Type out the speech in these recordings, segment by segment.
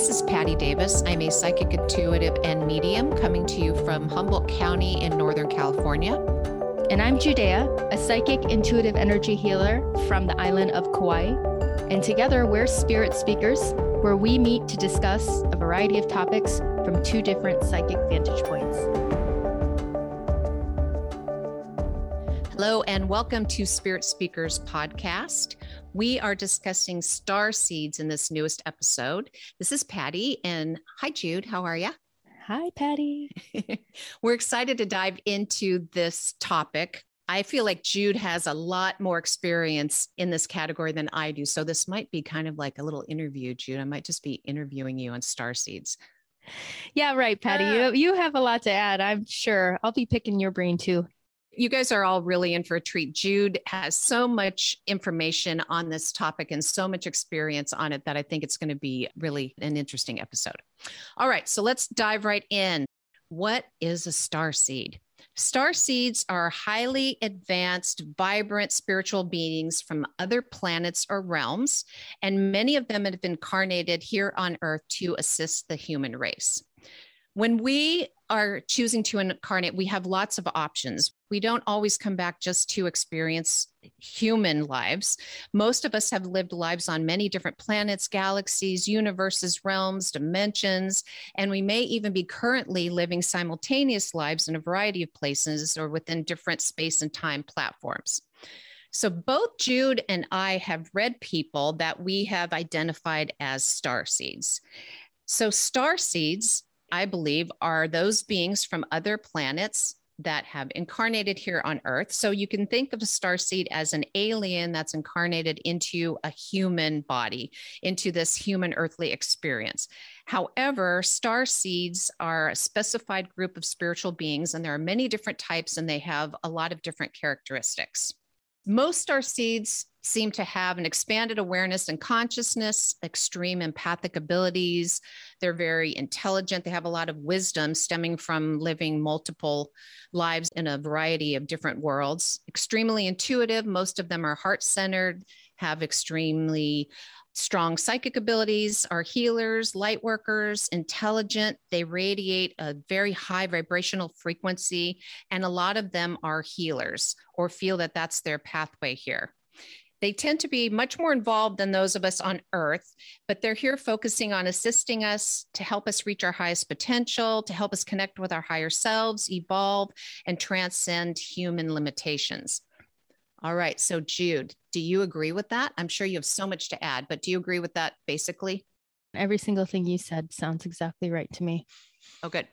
this is Patty Davis. I'm a psychic intuitive and medium coming to you from Humboldt County in Northern California. And I'm Judea, a psychic intuitive energy healer from the island of Kauai. And together we're spirit speakers, where we meet to discuss a variety of topics from two different psychic vantage points. Hello, and welcome to Spirit Speakers Podcast. We are discussing star seeds in this newest episode. This is Patty, and hi, Jude. How are you? Hi, Patty. We're excited to dive into this topic. I feel like Jude has a lot more experience in this category than I do. So this might be kind of like a little interview, Jude. I might just be interviewing you on star seeds. Yeah, right, Patty. You you have a lot to add. I'm sure. I'll be picking your brain too you guys are all really in for a treat. Jude has so much information on this topic and so much experience on it that I think it's going to be really an interesting episode. All right, so let's dive right in. What is a star seed? Star seeds are highly advanced, vibrant spiritual beings from other planets or realms, and many of them have incarnated here on Earth to assist the human race. When we are choosing to incarnate, we have lots of options. We don't always come back just to experience human lives. Most of us have lived lives on many different planets, galaxies, universes, realms, dimensions, and we may even be currently living simultaneous lives in a variety of places or within different space and time platforms. So, both Jude and I have read people that we have identified as star seeds. So, star seeds I believe, are those beings from other planets that have incarnated here on Earth. So you can think of a star seed as an alien that's incarnated into a human body, into this human earthly experience. However, star seeds are a specified group of spiritual beings, and there are many different types, and they have a lot of different characteristics. Most star seeds seem to have an expanded awareness and consciousness, extreme empathic abilities. They're very intelligent. They have a lot of wisdom stemming from living multiple lives in a variety of different worlds. Extremely intuitive. Most of them are heart centered, have extremely strong psychic abilities, are healers, light workers, intelligent. They radiate a very high vibrational frequency, and a lot of them are healers or feel that that's their pathway here. They tend to be much more involved than those of us on earth, but they're here focusing on assisting us to help us reach our highest potential, to help us connect with our higher selves, evolve, and transcend human limitations. All right. So, Jude, do you agree with that? I'm sure you have so much to add, but do you agree with that basically? Every single thing you said sounds exactly right to me. Oh, good.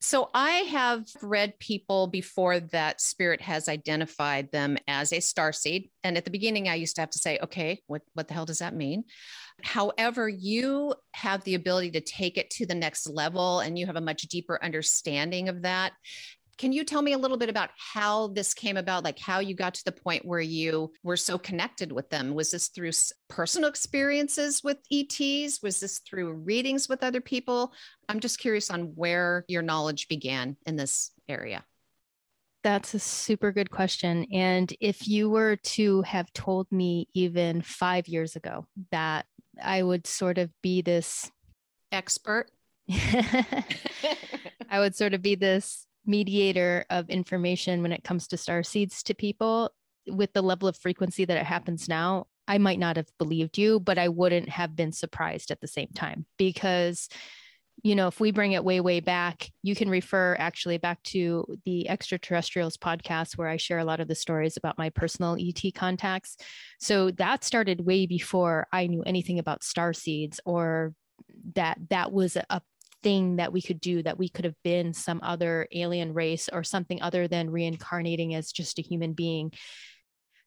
So I have read people before that spirit has identified them as a star seed. And at the beginning, I used to have to say, okay, what, what the hell does that mean? However, you have the ability to take it to the next level and you have a much deeper understanding of that. Can you tell me a little bit about how this came about, like how you got to the point where you were so connected with them? Was this through personal experiences with ETs? Was this through readings with other people? I'm just curious on where your knowledge began in this area. That's a super good question. And if you were to have told me even five years ago that I would sort of be this expert, I would sort of be this mediator of information when it comes to star seeds to people with the level of frequency that it happens now i might not have believed you but i wouldn't have been surprised at the same time. Because you know if we bring it way way back you can refer actually back to the extraterrestrials podcast where i share a lot of the stories about my personal et contacts. So that started way before i knew anything about star seeds or that that was a thing that we could do that we could have been some other alien race or something other than reincarnating as just a human being.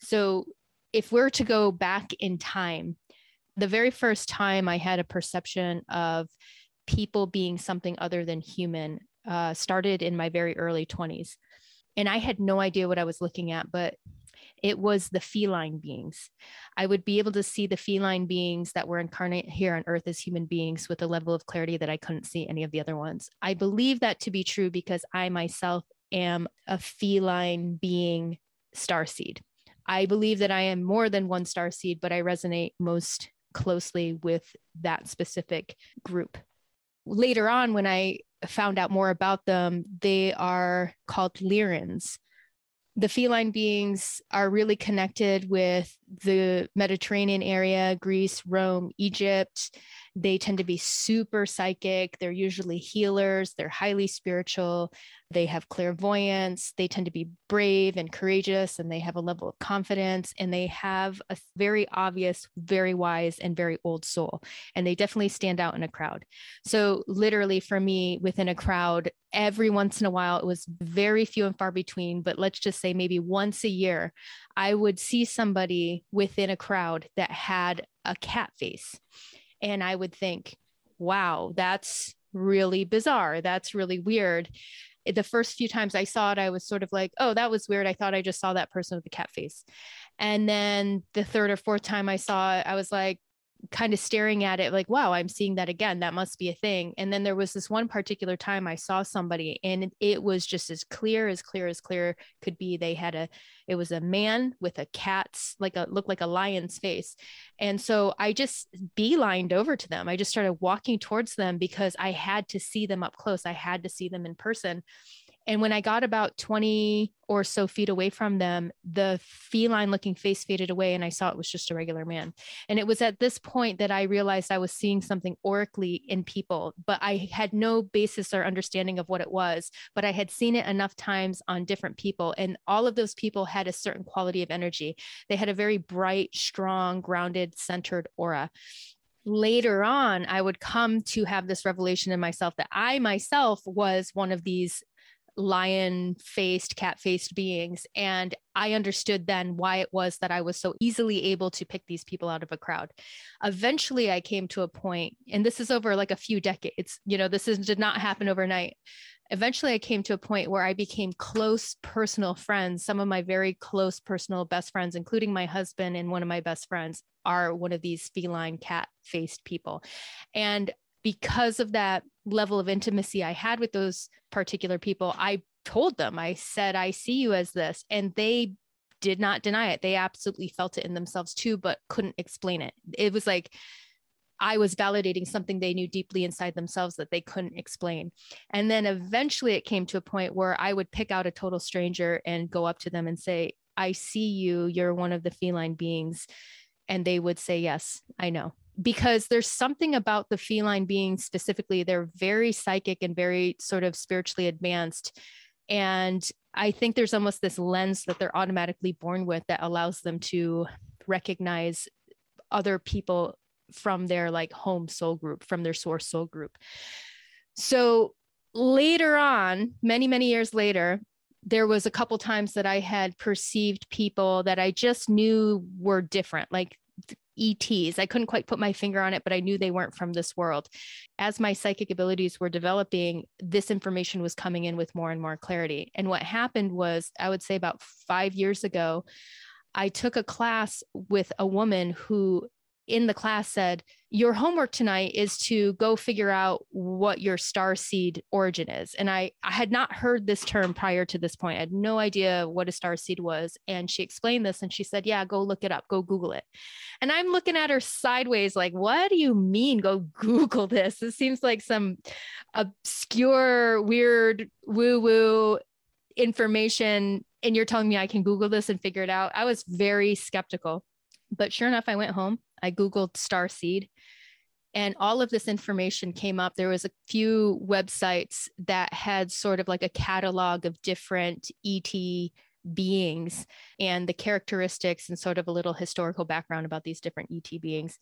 So if we're to go back in time the very first time i had a perception of people being something other than human uh, started in my very early 20s and i had no idea what i was looking at but it was the feline beings. I would be able to see the feline beings that were incarnate here on earth as human beings with a level of clarity that I couldn't see any of the other ones. I believe that to be true because I myself am a feline being star seed. I believe that I am more than one star seed, but I resonate most closely with that specific group. Later on, when I found out more about them, they are called Lyrans the feline beings are really connected with the Mediterranean area, Greece, Rome, Egypt. They tend to be super psychic. They're usually healers. They're highly spiritual. They have clairvoyance. They tend to be brave and courageous, and they have a level of confidence. And they have a very obvious, very wise, and very old soul. And they definitely stand out in a crowd. So, literally, for me, within a crowd, every once in a while, it was very few and far between, but let's just say maybe once a year, I would see somebody within a crowd that had a cat face. And I would think, wow, that's really bizarre. That's really weird. The first few times I saw it, I was sort of like, oh, that was weird. I thought I just saw that person with the cat face. And then the third or fourth time I saw it, I was like, kind of staring at it like wow i'm seeing that again. That must be a thing. And then there was this one particular time i saw somebody and it was just as clear as clear as clear could be. They had a it was a man with a cat's like a looked like a lion's face. And so i just beelined over to them. I just started walking towards them because i had to see them up close. I had to see them in person and when I got about 20 or so feet away from them, the feline looking face faded away and I saw it was just a regular man. And it was at this point that I realized I was seeing something aurically in people, but I had no basis or understanding of what it was. But I had seen it enough times on different people. And all of those people had a certain quality of energy. They had a very bright, strong, grounded, centered aura later on, I would come to have this revelation in myself that I myself was one of these lion faced, cat faced beings. And I understood then why it was that I was so easily able to pick these people out of a crowd. Eventually, I came to a point, and this is over like a few decades, you know, this is, did not happen overnight. Eventually, I came to a point where I became close personal friends. Some of my very close personal best friends, including my husband and one of my best friends, are one of these feline cat faced people. And because of that level of intimacy I had with those particular people, I told them, I said, I see you as this. And they did not deny it. They absolutely felt it in themselves too, but couldn't explain it. It was like, I was validating something they knew deeply inside themselves that they couldn't explain. And then eventually it came to a point where I would pick out a total stranger and go up to them and say, I see you. You're one of the feline beings. And they would say, Yes, I know because there's something about the feline beings specifically they're very psychic and very sort of spiritually advanced. And i think there's almost this lens that they're automatically born with that allows them to recognize other people from their like home soul group from their source soul group. So later on many many years later there was a couple times that i had perceived people that i just knew were different like ETs. I couldn't quite put my finger on it, but I knew they weren't from this world. As my psychic abilities were developing, this information was coming in with more and more clarity. And what happened was, I would say about five years ago, I took a class with a woman who in the class said, Your homework tonight is to go figure out what your star seed origin is. And I, I had not heard this term prior to this point. I had no idea what a star seed was. And she explained this and she said, Yeah, go look it up, go Google it. And I'm looking at her sideways, like, What do you mean, go Google this? This seems like some obscure, weird, woo woo information. And you're telling me I can Google this and figure it out. I was very skeptical. But sure enough, I went home I Googled star seed and all of this information came up. There was a few websites that had sort of like a catalog of different ET beings and the characteristics and sort of a little historical background about these different ET beings.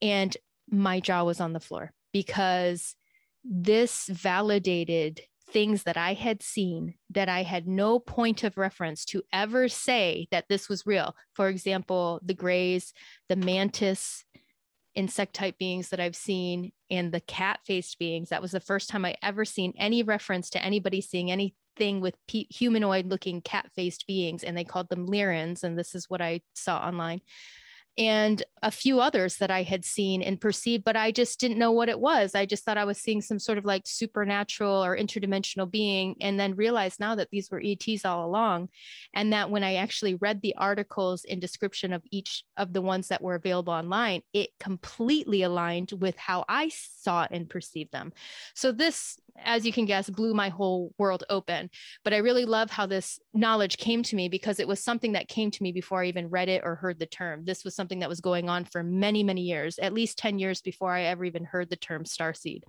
And my jaw was on the floor because this validated things that I had seen that I had no point of reference to ever say that this was real. For example, the grays, the mantis insect type beings that I've seen, and the cat faced beings. That was the first time I ever seen any reference to anybody seeing anything with humanoid looking cat faced beings, and they called them Lyrans. And this is what I saw online. And a few others that I had seen and perceived, but I just didn't know what it was. I just thought I was seeing some sort of like supernatural or interdimensional being, and then realized now that these were ETs all along. And that when I actually read the articles in description of each of the ones that were available online, it completely aligned with how I saw and perceived them. So this as you can guess, blew my whole world open. But I really love how this knowledge came to me because it was something that came to me before I even read it or heard the term. This was something that was going on for many, many years, at least 10 years before I ever even heard the term starseed.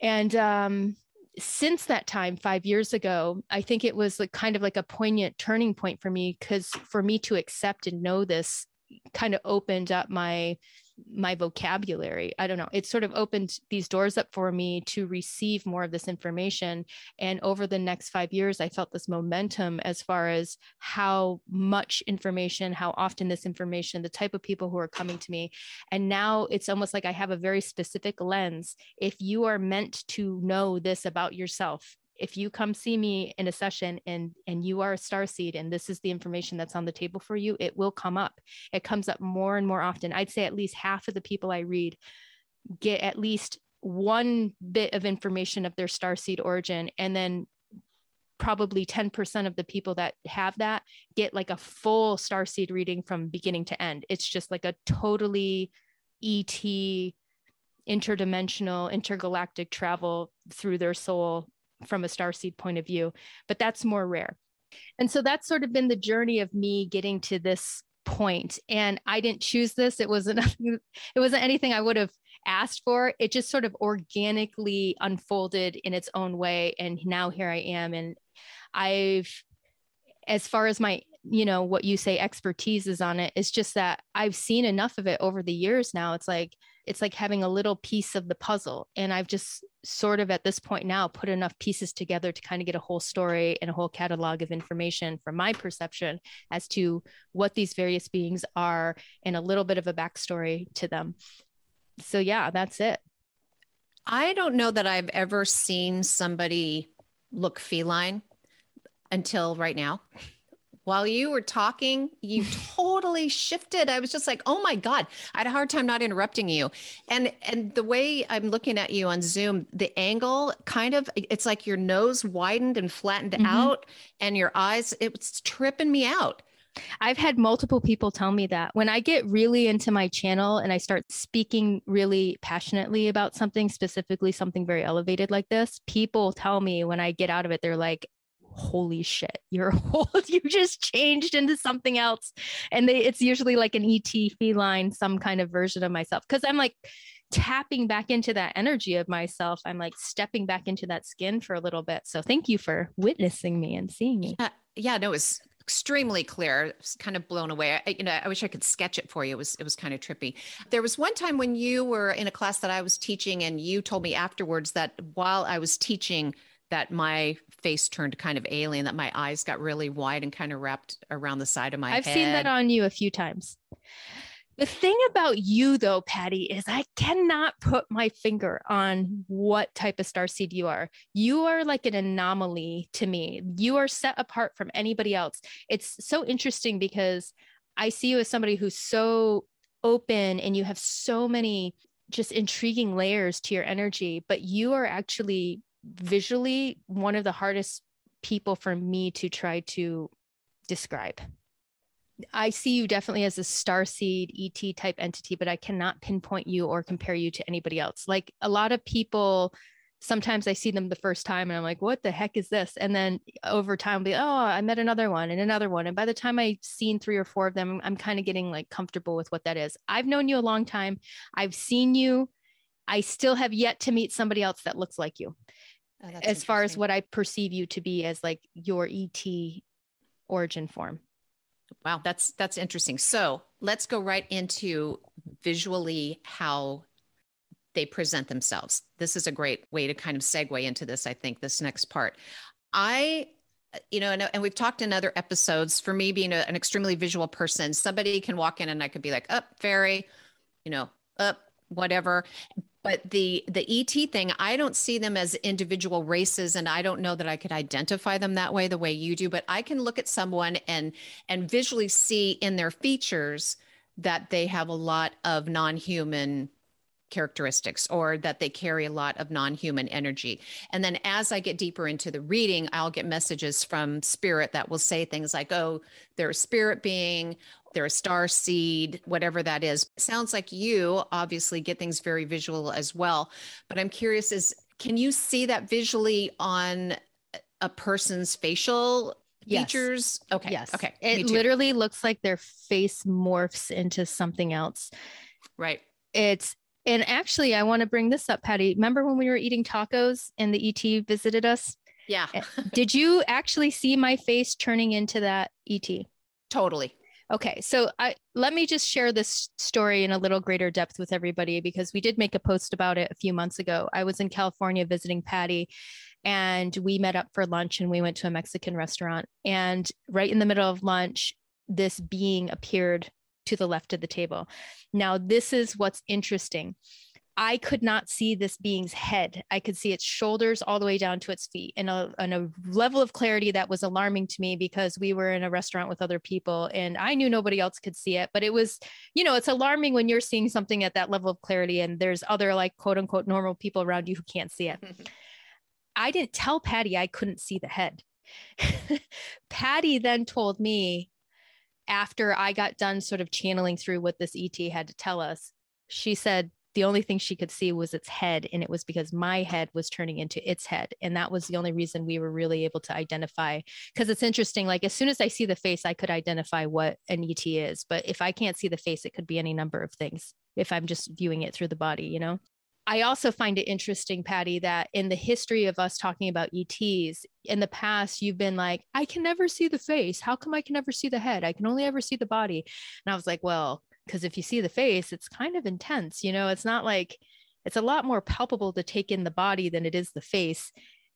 And um, since that time, five years ago, I think it was like kind of like a poignant turning point for me because for me to accept and know this kind of opened up my my vocabulary. I don't know. It sort of opened these doors up for me to receive more of this information. And over the next five years, I felt this momentum as far as how much information, how often this information, the type of people who are coming to me. And now it's almost like I have a very specific lens. If you are meant to know this about yourself, if you come see me in a session and and you are a star seed and this is the information that's on the table for you it will come up. It comes up more and more often. I'd say at least half of the people i read get at least one bit of information of their star seed origin and then probably 10% of the people that have that get like a full star seed reading from beginning to end. It's just like a totally et interdimensional intergalactic travel through their soul from a star seed point of view, but that's more rare. And so that's sort of been the journey of me getting to this point. And I didn't choose this. It wasn't it wasn't anything I would have asked for. It just sort of organically unfolded in its own way. And now here I am. And I've as far as my you know what you say expertise is on it it's just that i've seen enough of it over the years now it's like it's like having a little piece of the puzzle. And I've just sort of at this point now put enough pieces together to kind of get a whole story and a whole catalog of information from my perception as to what these various beings are and a little bit of a backstory to them. So, yeah, that's it. I don't know that I've ever seen somebody look feline until right now while you were talking, you totally shifted. I was just like, "Oh my god!" I had a hard time not interrupting you, and and the way I'm looking at you on Zoom, the angle kind of it's like your nose widened and flattened mm-hmm. out, and your eyes. It's tripping me out. I've had multiple people tell me that when I get really into my channel and I start speaking really passionately about something, specifically something very elevated like this, people tell me when I get out of it, they're like, holy shit you're whole you just changed into something else. And they it's usually like an et feline some kind of version of myself. Because i'm like tapping back into that energy of myself. I'm like stepping back into that skin for a little bit. So thank you for witnessing me and seeing me. Yeah, yeah no it was extremely clear. Kind of blown away. I, you know i wish i could sketch it for you. It was it was kind of trippy. There was one time when you were in a class that i was teaching and you told me afterwards that while i was teaching that my face turned kind of alien, that my eyes got really wide and kind of wrapped around the side of my I've head. seen that on you a few times. The thing about you, though, Patty, is I cannot put my finger on what type of star seed you are. You are like an anomaly to me. You are set apart from anybody else. It's so interesting because I see you as somebody who's so open and you have so many just intriguing layers to your energy, but you are actually visually one of the hardest people for me to try to describe. I see you definitely as a star seed ET type entity, but I cannot pinpoint you or compare you to anybody else. Like a lot of people, sometimes I see them the first time and I'm like, what the heck is this? And then over time, I'll be, oh, I met another one and another one. And by the time I've seen three or four of them, I'm kind of getting like comfortable with what that is. I've known you a long time. I've seen you. I still have yet to meet somebody else that looks like you. Oh, as far as what I perceive you to be as like your ET origin form. Wow, that's that's interesting. So let's go right into visually how they present themselves. This is a great way to kind of segue into this. I think this next part. I you know, and, and we've talked in other episodes. For me, being a, an extremely visual person, somebody can walk in and I could be like, "Up, oh, fairy," you know, up, whatever but the the et thing i don't see them as individual races and i don't know that i could identify them that way the way you do but i can look at someone and and visually see in their features that they have a lot of non-human characteristics or that they carry a lot of non-human energy and then as i get deeper into the reading i'll get messages from spirit that will say things like oh they're a spirit being they're a star seed whatever that is sounds like you obviously get things very visual as well but i'm curious is can you see that visually on a person's facial features Yes. features okay Yes. okay It literally looks like their face morphs into something else. right It's and actually I want to bring this up, Patty. Remember when we were eating tacos and the ET visited us? yeah Eh, Did you actually see my face turning into that ET? totally Okay, so I let me just share this story in a little greater depth with everybody because we did make a post about it a few months ago. I was in California visiting Patty and we met up for lunch and we went to a Mexican restaurant and right in the middle of lunch this being appeared to the left of the table. Now this is what's interesting. I could not see this being's head. I could see its shoulders all the way down to its feet in a, in a level of clarity that was alarming to me because we were in a restaurant with other people and I knew nobody else could see it. But it was, you know, it's alarming when you're seeing something at that level of clarity and there's other like quote unquote normal people around you who can't see it. I didn't tell Patty I couldn't see the head. Patty then told me after I got done sort of channeling through what this ET had to tell us, she said the only thing she could see was its head. And it was because my head was turning into its head. And that was the only reason we were really able to identify. Because it's interesting, like as soon as I see the face, I could identify what an ET is. But if I can't see the face, it could be any number of things if I'm just viewing it through the body, you know? I also find it interesting, Patty, that in the history of us talking about ETs, in the past, you've been like, I can never see the face. How come I can never see the head? I can only ever see the body. And I was like, well, because if you see the face, it's kind of intense. You know, it's not like it's a lot more palpable to take in the body than it is the face.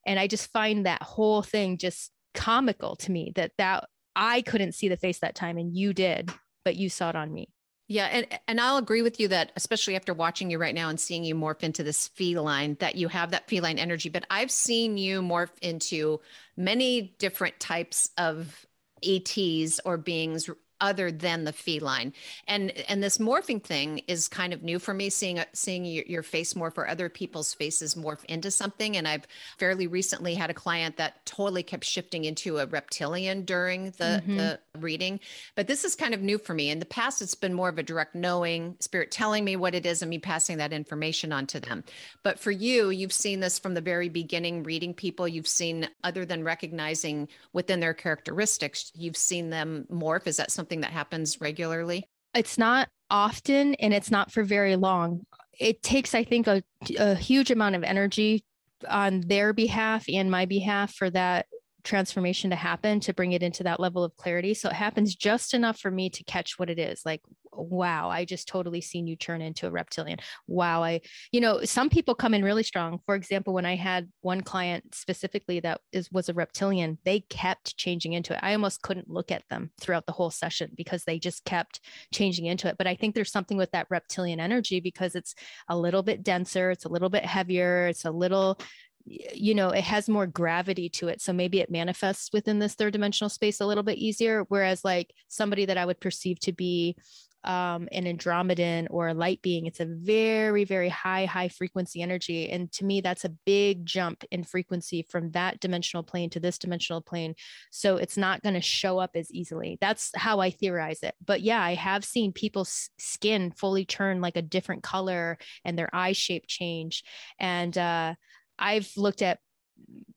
And I just find that whole thing just comical to me that that I couldn't see the face that time and you did, but you saw it on me. Yeah, and and I'll agree with you that especially after watching you right now and seeing you morph into this feline that you have that feline energy, but I've seen you morph into many different types of ETs or beings other than the feline. And and this morphing thing is kind of new for me seeing seeing your, your face morph or other people's faces morph into something and I've fairly recently had a client that totally kept shifting into a reptilian during the Mhm. the reading. But this is kind of new for me. In the past it's been more of a direct knowing, spirit telling me what it is and me passing that information on to them. But for you, you've seen this from the very beginning reading people, you've seen other than recognizing within their characteristics, you've seen them morph. Is that something that happens regularly? it's not often and it's not for very long. It takes, I think, a, a huge amount of energy on their behalf and my behalf for that transformation to happen to bring it into that level of clarity. So it happens just enough for me to catch what it is. Like, wow, I just totally seen you turn into a reptilian. Wow, I, you know, some people come in really strong. For example, when I had one client specifically that is was a reptilian, they kept changing into it. I almost couldn't look at them throughout the whole session because they just kept changing into it. But I think there's something with that reptilian energy because it's a little bit denser, it's a little bit heavier, it's a little you know it has more gravity to it so maybe it manifests within this third dimensional space a little bit easier whereas like somebody that i would perceive to be um, an andromedan or a light being it's a very very high high frequency energy and to me that's a big jump in frequency from that dimensional plane to this dimensional plane so it's not going to show up as easily. That's how i theorize it but yeah i have seen people's skin fully turn like a different color and their eye shape change and uh I've looked at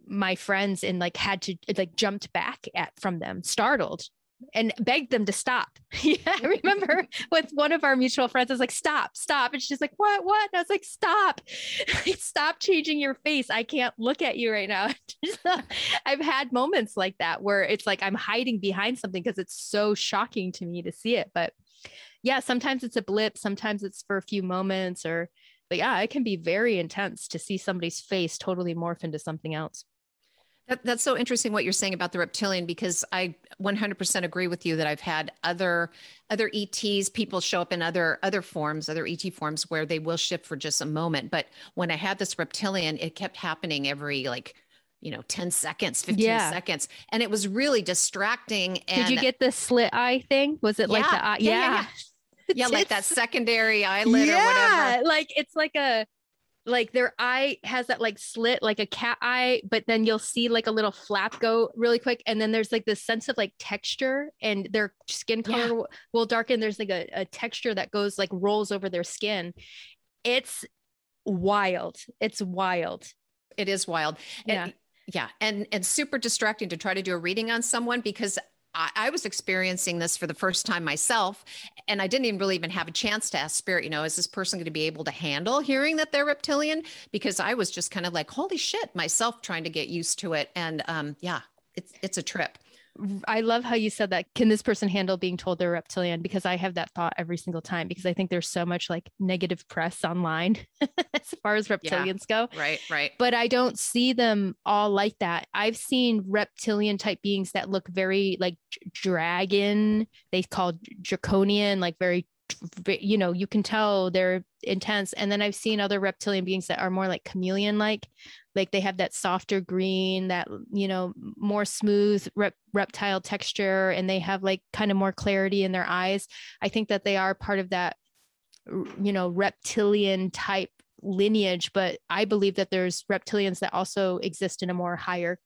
my friends and like had to like jumped back at from them, startled, and begged them to stop. yeah, I remember with one of our mutual friends, I was like, "Stop, stop!" And she's like, "What? What?" And I was like, "Stop, stop changing your face. I can't look at you right now." Uh, I've had moments like that where it's like I'm hiding behind something because it's so shocking to me to see it, but. Yeah, sometimes it's a blip, sometimes it's for a few moments or but yeah, it can be very intense to see somebody's face totally morph into something else. That, that's so interesting what you're saying about the reptilian because I 100% agree with you that I've had other other ETs people show up in other other forms other ET forms where they will shift for just a moment but when I had this reptilian it kept happening every like you know 10 seconds 15 Yeah. seconds and it was really distracting and Did you get the slit eye thing? Was it like the eye? yeah, yeah, yeah. like that secondary eyelid yeah, or whatever. Like it's like a like their eye has that like slit like a cat eye but then you'll see like a little flap go really quick and then there's like this sense of like texture and their skin color yeah. will darken there's like a, a texture that goes like rolls over their skin it's wild it's wild it is wild yeah and, yeah and and super distracting to try to do a reading on someone because I, I was experiencing this for the first time myself, and I didn't even really even have a chance to ask spirit, you know, is this person going to be able to handle hearing that they're reptilian? Because I was just kind of like, holy shit, myself trying to get used to it. And um, yeah, it's it's a trip. I love how you said that. Can this person handle being told they're reptilian? Because I have that thought every single time because I think there's so much like negative press online as far as reptilians yeah, go. Right, right. But I don't see them all like that. I've seen reptilian type beings that look very like dragon, they call draconian, like very you know you can tell they're intense and then i've seen other reptilian beings that are more like chameleon like like they have that softer green that you know more smooth rep- reptile texture and they have like kind of more clarity in their eyes i think that they are part of that you know reptilian type lineage but i believe that there's reptilians that also exist in a more higher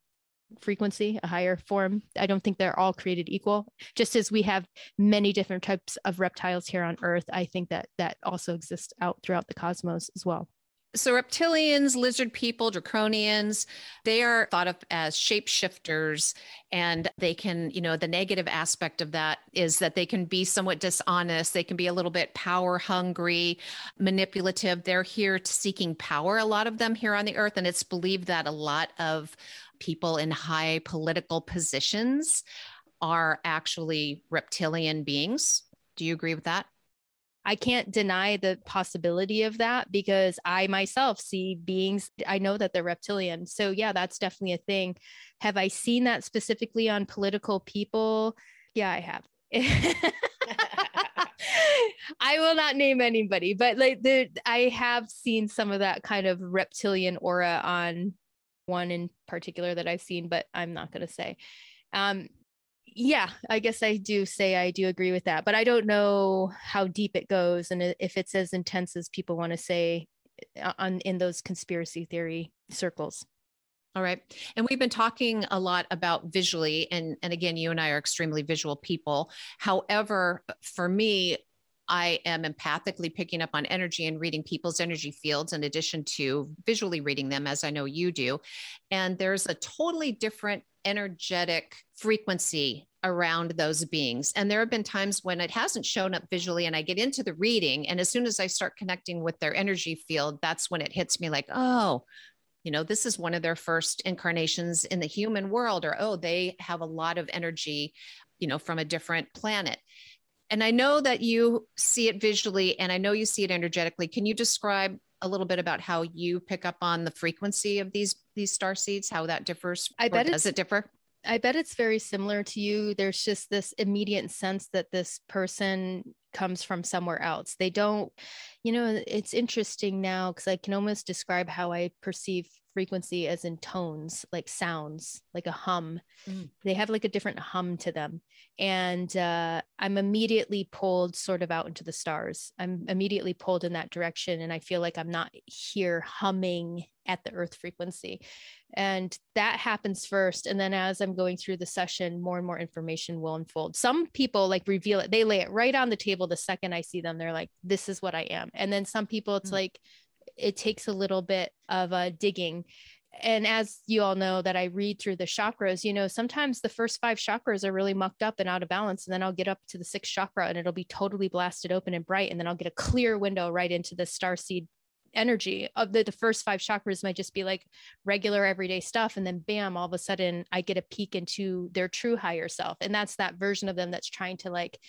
frequency, a higher form. I don't think they're all created equal. Just as we have many different types of reptiles here on Earth, I think that that also exists out throughout the cosmos as well. So, reptilians, lizard people, draconians, they are thought of as shapeshifters. And they can, you know, the negative aspect of that is that they can be somewhat dishonest. They can be a little bit power hungry, manipulative. They're here seeking power, a lot of them here on the earth. And it's believed that a lot of people in high political positions are actually reptilian beings. Do you agree with that? I can't deny the possibility of that because I myself see beings, I know that they're reptilian. So, yeah, that's definitely a thing. Have I seen that specifically on political people? Yeah, I have. I will not name anybody, but like the I have seen some of that kind of reptilian aura on one in particular that I've seen, but I'm not going to say. Um, yeah, I guess I do say I do agree with that, but I don't know how deep it goes and if it's as intense as people want to say uh, on in those conspiracy theory circles. All right. And we've been talking a lot about visually and and again you and I are extremely visual people. However, for me I am empathically picking up on energy and reading people's energy fields in addition to visually reading them, as I know you do. And there's a totally different energetic frequency around those beings. And there have been times when it hasn't shown up visually, and I get into the reading. And as soon as I start connecting with their energy field, that's when it hits me like, oh, you know, this is one of their first incarnations in the human world, or oh, they have a lot of energy, you know, from a different planet. And I know that you see it visually and I know you see it energetically. Can you describe a little bit about how you pick up on the frequency of these these star seeds, how that differs? I bet does it differ? I bet it's very similar to you. There's just this immediate sense that this person comes from somewhere else. They don't, you know, it's interesting now because I can almost describe how I perceive frequency as in tones, like sounds, like a hum. Mm. They have like a different hum to them. And uh, I'm immediately pulled sort of out into the stars. I'm immediately pulled in that direction. And I feel like I'm not here humming at the earth frequency. And that happens first. And then as I'm going through the session, more and more information will unfold. Some people like reveal it, they lay it right on the table the second I see them. They're like, this is what I am. And then some people, it's mm. like, it takes a little bit of uh, digging. And as you all know that i read through the chakras you know sometimes the first five chakras are really mucked up and out of balance and then i'll get up to the sixth chakra and it'll be totally blasted open and bright and then i'll get a clear window right into the star seed energy. Of the, the first five chakras might just be like regular everyday stuff and then bam all of a sudden i get a peek into their true higher self. And that's that version of them that's trying to like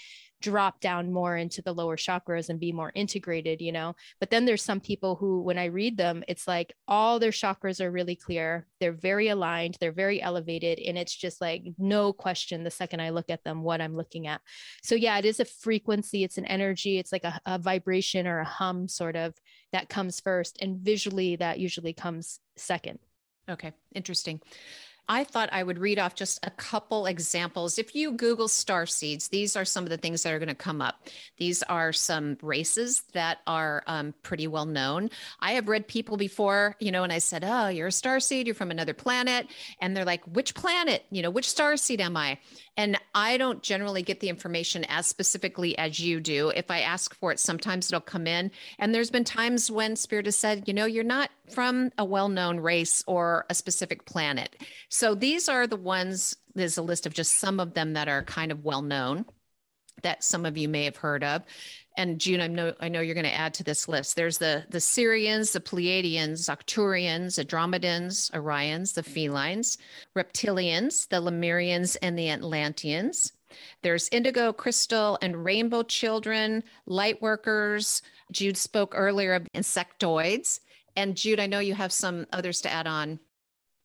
drop down more into the lower chakras and be more integrated, you know. But then there's some people who, when I read them, it's like all their chakras are really clear. They're very aligned, they're very elevated. And it's just like no question the second I look at them what I'm looking at. So, yeah, it is a frequency, it's an energy, it's like a, a vibration or a hum sort of that comes first. And visually, that usually comes second. Okay, interesting. I thought I would read off just a couple examples. If you Google star seeds, these are some of the things that are going to come up. These are some races that are um, pretty well known. I have read people before, you know, and I said, Oh, you're a star seed, you're from another planet. And they're like, Which planet? You know, which star seed am I? And I don't generally get the information as specifically as you do. If I ask for it, sometimes it'll come in. And there's been times when Spirit has said, You know, you're not from a well known race or a specific planet. So these are the ones, there's a list of just some of them that are kind of well known that some of you may have heard of. And June, I know I know you're going to add to this list. There's the the Sirians, the Pleiadians, Arcturians, Andromedans, Orions, the felines, reptilians, the Lemurians, and the Atlanteans. There's indigo, crystal, and rainbow children, light workers. Jude spoke earlier of insectoids. And Jude, I know you have some others to add on.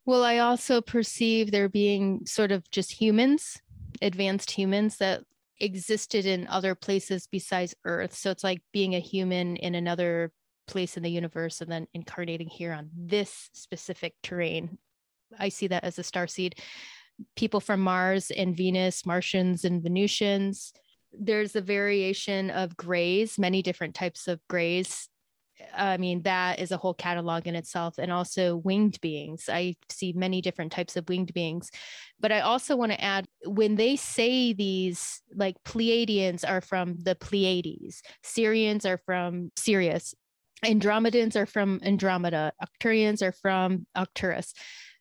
Well, I also perceive there being sort of just humans, advanced humans that existed in other places besides Earth. So it's like being a human in another place in the universe and then incarnating here on this specific terrain. I see that as a star seed. People from Mars and Venus, Martians and Venusians. There's a variation of grays, many different types of grays I mean, that is a whole catalog in itself. And also winged beings. I see many different types of winged beings. But I also want to add when they say these, like Pleiadians are from the Pleiades, Sirians are from Sirius, Andromedans are from Andromeda, Arcturians are from Arcturus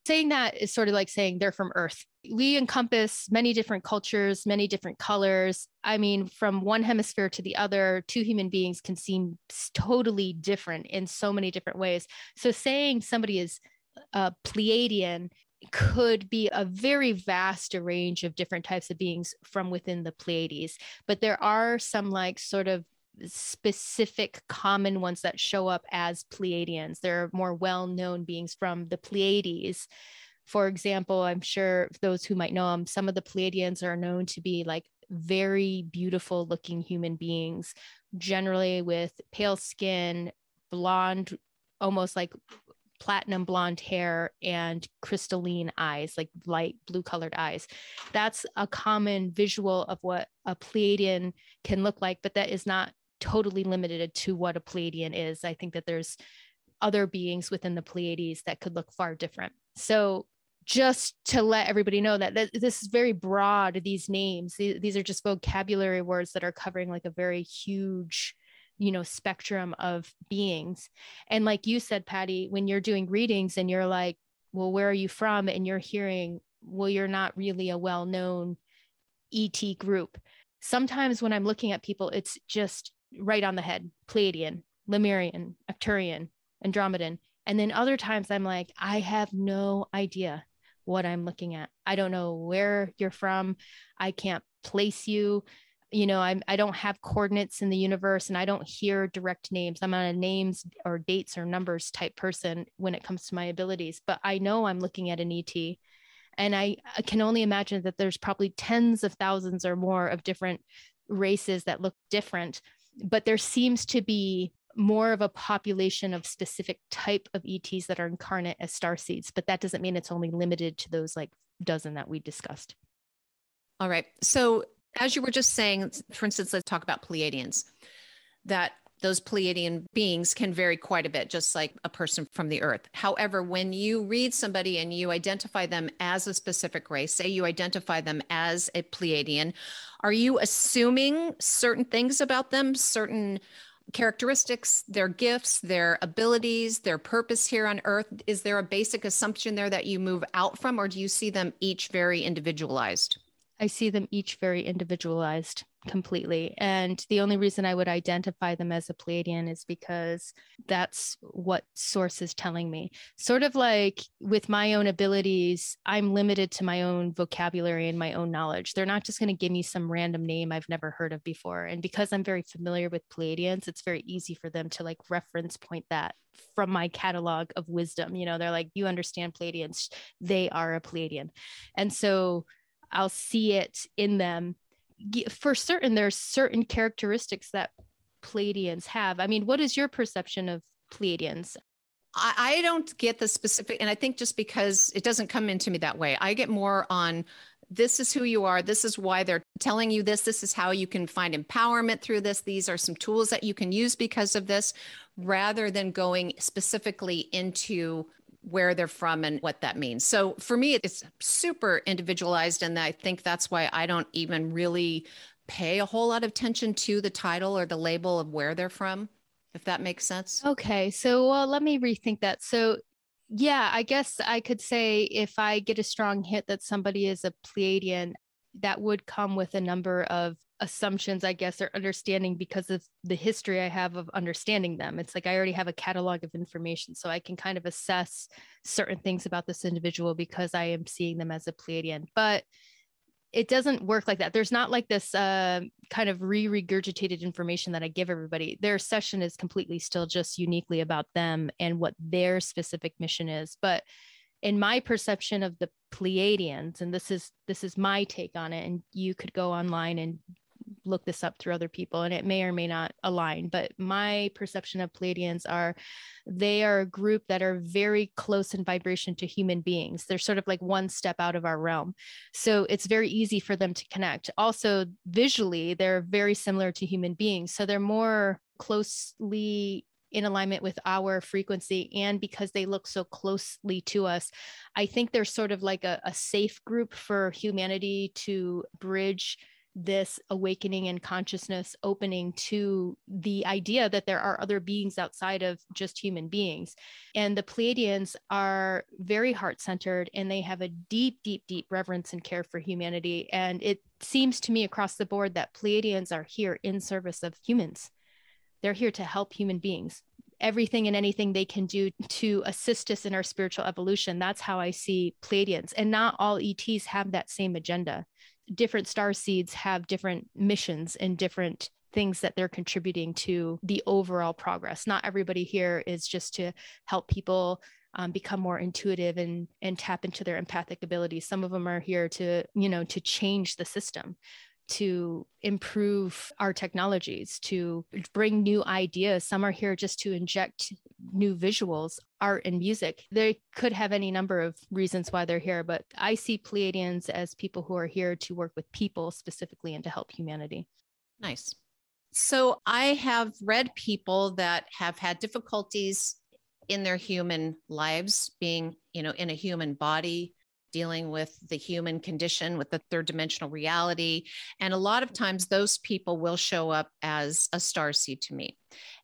saying that is sort of like saying they're from Earth. We encompass many different cultures, many different colors. I mean, from one hemisphere to the other, two human beings can seem totally different in so many different ways. So saying somebody is a Pleiadian could be a very vast range of different types of beings from within the Pleiades. But there are some like sort of specific common ones that show up as Pleiadians. There are more well known beings from the Pleiades. For example, I'm sure those who might know them, some of the Pleiadians are known to be like very beautiful looking human beings, generally with pale skin, blonde, almost like platinum blonde hair and crystalline eyes, like light blue colored eyes. That's a common visual of what a Pleiadian can look like, but that is not totally limited to what a Pleiadian is. I think that there's other beings within the Pleiades that could look far different. So just to let everybody know that, this is very broad these names. These, these are just vocabulary words that are covering like a very huge you know spectrum of beings. And like you said patty when you're doing readings and you're like well where are you from? and you're hearing well you're not really a well-known et group. Sometimes when i'm looking at people it's just right on the head Pleiadian, Lemurian, Arcturian, Andromedan. And then other times I'm like, I have no idea what I'm looking at. I don't know where you're from. I can't place you. You know, I'm, I don't have coordinates in the universe and I don't hear direct names. I'm not a names or dates or numbers type person when it comes to my abilities, but I know I'm looking at an ET. And I, I can only imagine that there's probably tens of thousands or more of different races that look different but there seems to be more of a population of specific type of ETs that are incarnate as star seeds, but that doesn't mean it's only limited to those like dozen that we discussed. All right. So as you were just saying, for instance, let's talk about Pleiadians, that those Pleiadian beings can vary quite a bit, just like a person from the earth. However, when you read somebody and you identify them as a specific race, say you identify them as a Pleiadian, are you assuming certain things about them, certain characteristics, their gifts, their abilities, their purpose here on earth? Is there a basic assumption there that you move out from, or do you see them each very individualized? I see them each very individualized completely. And the only reason I would identify them as a Pleiadian is because that's what source is telling me. Sort of like with my own abilities, I'm limited to my own vocabulary and my own knowledge. They're not just going to give me some random name I've never heard of before. And because I'm very familiar with Pleiadians, it's very easy for them to like reference point that from my catalog of wisdom. You know, they're like, you understand Pleiadians, they are a Pleiadian. And so I'll see it in them for certain there's certain characteristics that Pleiadians have. I mean, what is your perception of Pleiadians? I, I don't get the specific, and I think just because it doesn't come into me that way, I get more on this is who you are. This is why they're telling you this. This is how you can find empowerment through this. These are some tools that you can use because of this, rather than going specifically into where they're from and what that means. So for me, it's super individualized. And I think that's why I don't even really pay a whole lot of attention to the title or the label of where they're from, if that makes sense. Okay. So well, let me rethink that. So yeah, I guess I could say if I get a strong hit that somebody is a Pleiadian, that would come with a number of assumptions, I guess, or understanding because of the history I have of understanding them. It's like I already have a catalog of information, so I can kind of assess certain things about this individual because I am seeing them as a Pleiadian. But it doesn't work like that. There's not like this uh, kind of re regurgitated information that I give everybody. Their session is completely still just uniquely about them and what their specific mission is. But in my perception of the Pleiadians, and this is this is my take on it, and you could go online and look this up through other people and it may or may not align but my perception of pleiadians are they are a group that are very close in vibration to human beings. They're sort of like one step out of our realm. So it's very easy for them to connect. Also visually they're very similar to human beings. So they're more closely in alignment with our frequency and because they look so closely to us i think they're sort of like a, a safe group for humanity to bridge this awakening and consciousness opening to the idea that there are other beings outside of just human beings. And the Pleiadians are very heart centered and they have a deep, deep, deep reverence and care for humanity. And it seems to me across the board that Pleiadians are here in service of humans. They're here to help human beings. Everything and anything they can do to assist us in our spiritual evolution. That's how I see Pleiadians. And not all ETs have that same agenda different star seeds have different missions and different things that they're contributing to the overall progress. Not everybody here is just to help people um, become more intuitive and and tap into their empathic abilities. Some of them are here to you know to change the system to improve our technologies, to bring new ideas. Some are here just to inject new visuals, art, and music. They could have any number of reasons why they're here, but I see Pleiadians as people who are here to work with people specifically and to help humanity. Nice. So I have read people that have had difficulties in their human lives being, you know, in a human body, dealing with the human condition, with the third dimensional reality. And a lot of times those people will show up as a star seed to me.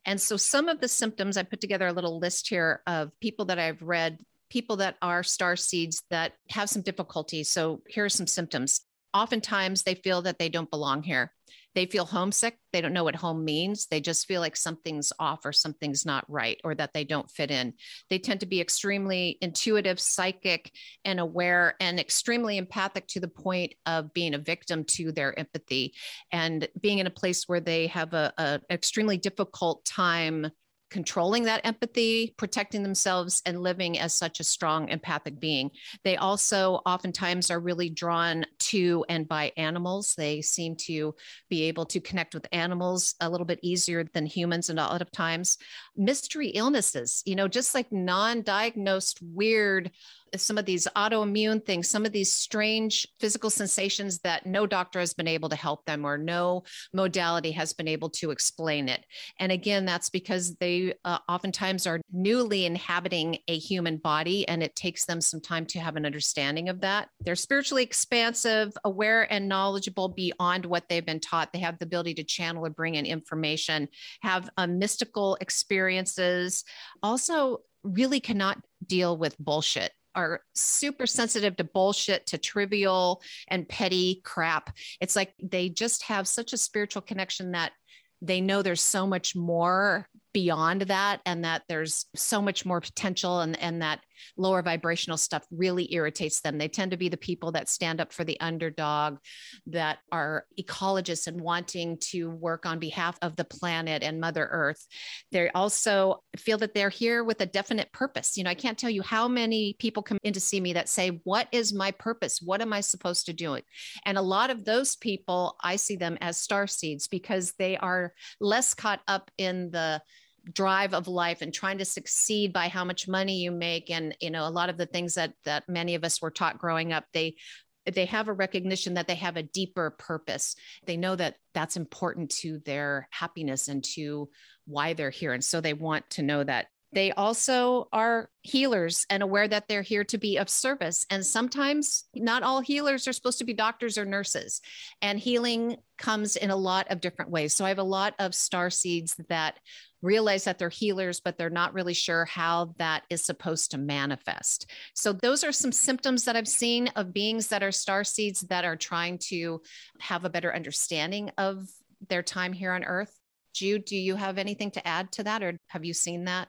And so some of the symptoms, I put together a little list here of people that I've read, people that are star seeds that have some difficulty. So here are some symptoms. Oftentimes they feel that they don't belong here they feel homesick. They don't know what home means. They just feel like something's off or something's not right or that they don't fit in. They tend to be extremely intuitive, psychic, and aware, and extremely empathic to the point of being a victim to their empathy and being in a place where they have a, a extremely difficult time controlling that empathy, protecting themselves, and living as such a strong empathic being. They also oftentimes are really drawn to and by animals. They seem to be able to connect with animals a little bit easier than humans, and a lot of times. Mystery illnesses, you know, just like non diagnosed weird some of these autoimmune things, some of these strange physical sensations that no doctor has been able to help them or no modality has been able to explain it. And again, that's because they uh, oftentimes are newly inhabiting a human body and it takes them some time to have an understanding of that. They're spiritually expansive, aware, and knowledgeable beyond what they've been taught. They have the ability to channel or bring in information, have uh, mystical experiences, also really cannot deal with bullshit are super sensitive to bullshit, to trivial and petty crap. It's like they just have such a spiritual connection that they know there's so much more beyond that and that there's so much more potential and, and that lower vibrational stuff really irritates them. They tend to be the people that stand up for the underdog, that are ecologists and wanting to work on behalf of the planet and Mother Earth. They also feel that they're here with a definite purpose. You know, I can't tell you how many people come in to see me that say, What is my purpose? What am I supposed to do? And a lot of those people, I see them as star seeds because they are less caught up in the drive of life and trying to succeed by how much money you make and you know a lot of the things that that many of us were taught growing up they they have a recognition that they have a deeper purpose they know that that's important to their happiness and to why they're here and so they want to know that they also are healers and aware that they're here to be of service. And sometimes not all healers are supposed to be doctors or nurses. And healing comes in a lot of different ways. So I have a lot of star seeds that realize that they're healers, but they're not really sure how that is supposed to manifest. So those are some symptoms that I've seen of beings that are star seeds that are trying to have a better understanding of their time here on earth. Jude, do you have anything to add to that or have you seen that?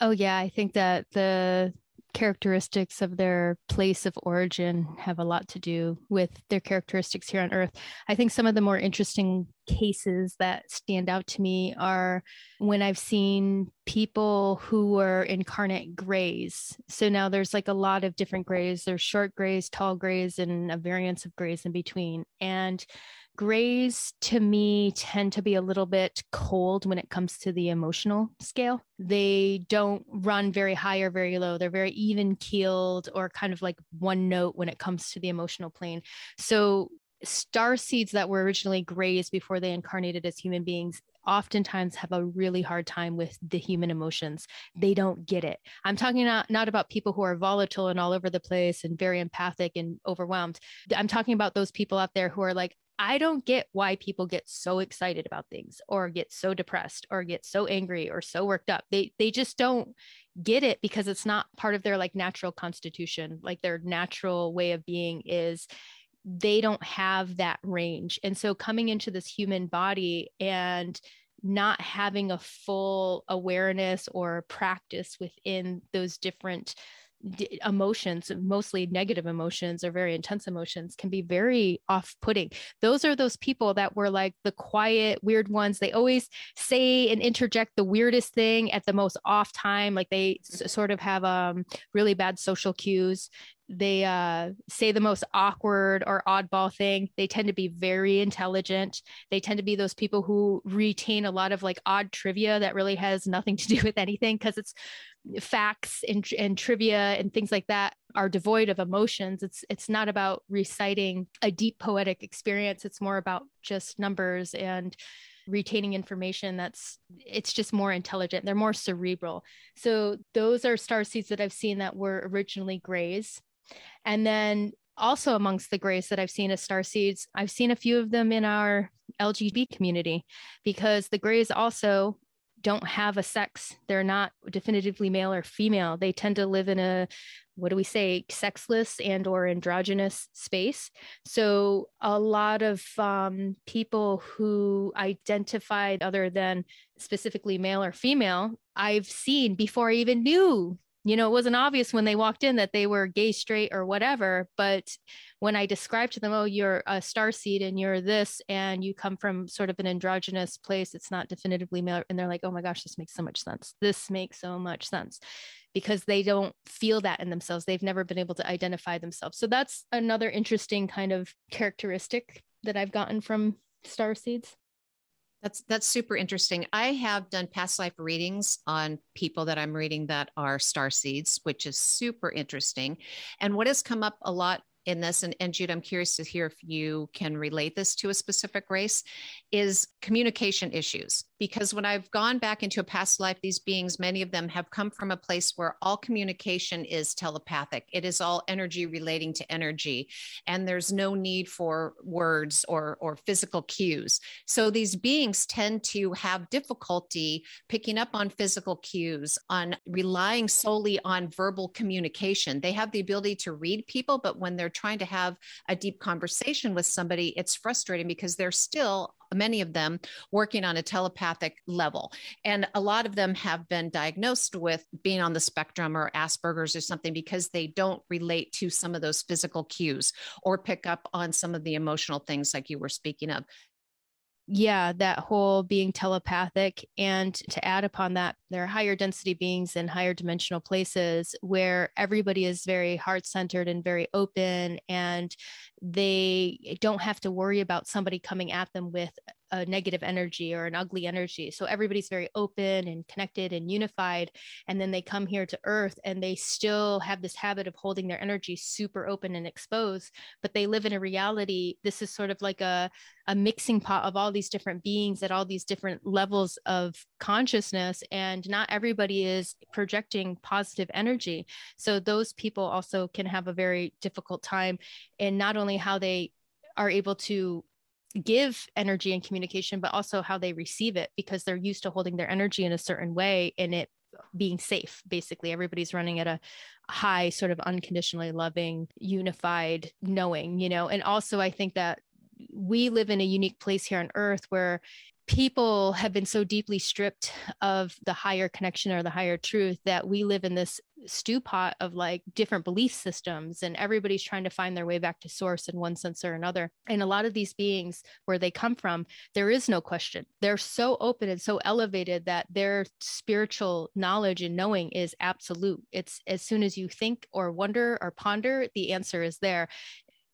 Oh, yeah. I think that the characteristics of their place of origin have a lot to do with their characteristics here on Earth. I think some of the more interesting cases that stand out to me are when I've seen people who were incarnate grays. So now there's like a lot of different grays. There's short grays, tall grays, and a variance of grays in between. And grays to me tend to be a little bit cold when it comes to the emotional scale. They don't run very high or very low. They're very even keeled or kind of like one note when it comes to the emotional plane. So, star seeds that were originally grays before they incarnated as human beings oftentimes have a really hard time with the human emotions. They don't get it. I'm talking not, not about people who are volatile and all over the place and very empathic and overwhelmed. I'm talking about those people out there who are like, I don't get why people get so excited about things or get so depressed or get so angry or so worked up. They they just don't get it because it's not part of their like natural constitution. Like their natural way of being is they don't have that range. And so coming into this human body and not having a full awareness or practice within those different emotions, mostly negative emotions or very intense emotions, can be very off putting. Those are those people that were like the quiet, weird ones. They always say and interject the weirdest thing at the most off time. Like they s- sort of have um, really bad social cues they uh, say the most awkward or oddball thing. They tend to be very intelligent. They tend to be those people who retain a lot of like odd trivia that really has nothing to do with anything because it's facts and, and trivia and things like that are devoid of emotions. It's it's not about reciting a deep poetic experience. It's more about just numbers and retaining information that's it's just more intelligent they're more cerebral so those are star seeds that i've seen that were originally grays and then also amongst the grays that I've seen as star seeds, I've seen a few of them in our LGB community because the grays also don't have a sex. They're not definitively male or female. They tend to live in a what do we say sexless and or androgynous space so a lot of um, people who identified other than specifically male or female i've seen before i even knew you know, it wasn't obvious when they walked in that they were gay, straight, or whatever. But when I described to them, oh, you're a star seed and you're this, and you come from sort of an androgynous place, it's not definitively male. And they're like, oh my gosh, this makes so much sense. This makes so much sense because they don't feel that in themselves. They've never been able to identify themselves. So that's another interesting kind of characteristic that I've gotten from star seeds. That's that's super interesting. I have done past life readings on people that I'm reading that are star seeds, which is super interesting. And what has come up a lot in this, and, and Jude, I'm curious to hear if you can relate this to a specific race, is communication issues because when I've gone back into a past life, these beings, many of them have come from a place where all communication is telepathic. It is all energy relating to energy, and there's no need for words or, or physical cues. So these beings tend to have difficulty picking up on physical cues, on relying solely on verbal communication. They have the ability to read people, but when they're trying to have a deep conversation with somebody, it's frustrating because they're still many of them working on a telepathic level. And a lot of them have been diagnosed with being on the spectrum or Asperger's or something because they don't relate to some of those physical cues or pick up on some of the emotional things like you were speaking of yeah, that whole being telepathic. And to add upon that, there are higher density beings in higher dimensional places where everybody is very heart centered and very open, and they eh, don't have to worry about somebody coming at them with a negative energy or an ugly energy. So everybody's very open and connected and unified. And then they come here to earth and they still have this habit of holding their energy super open and exposed, but they live in a reality. This is sort of like a, a mixing pot of all these different beings at all these different levels of consciousness. And not everybody is projecting positive energy. So those people also can have a very difficult time And not only how they are able to give energy and communication, but also how they receive it because they're used to holding their energy in a certain way and it being safe. Basically, everybody's running at a high, sort of unconditionally loving, unified knowing, you know. And also, I think that we live in a unique place here on earth where people have been so deeply stripped of the higher connection or the higher truth that we live in this stew pot of like different belief systems and everybody's trying to find their way back to source in one sense or another. And a lot of these beings where they come from there is no question. They're so open and so elevated that their spiritual knowledge and knowing is absolute. It's as soon as you think or wonder or ponder the answer is there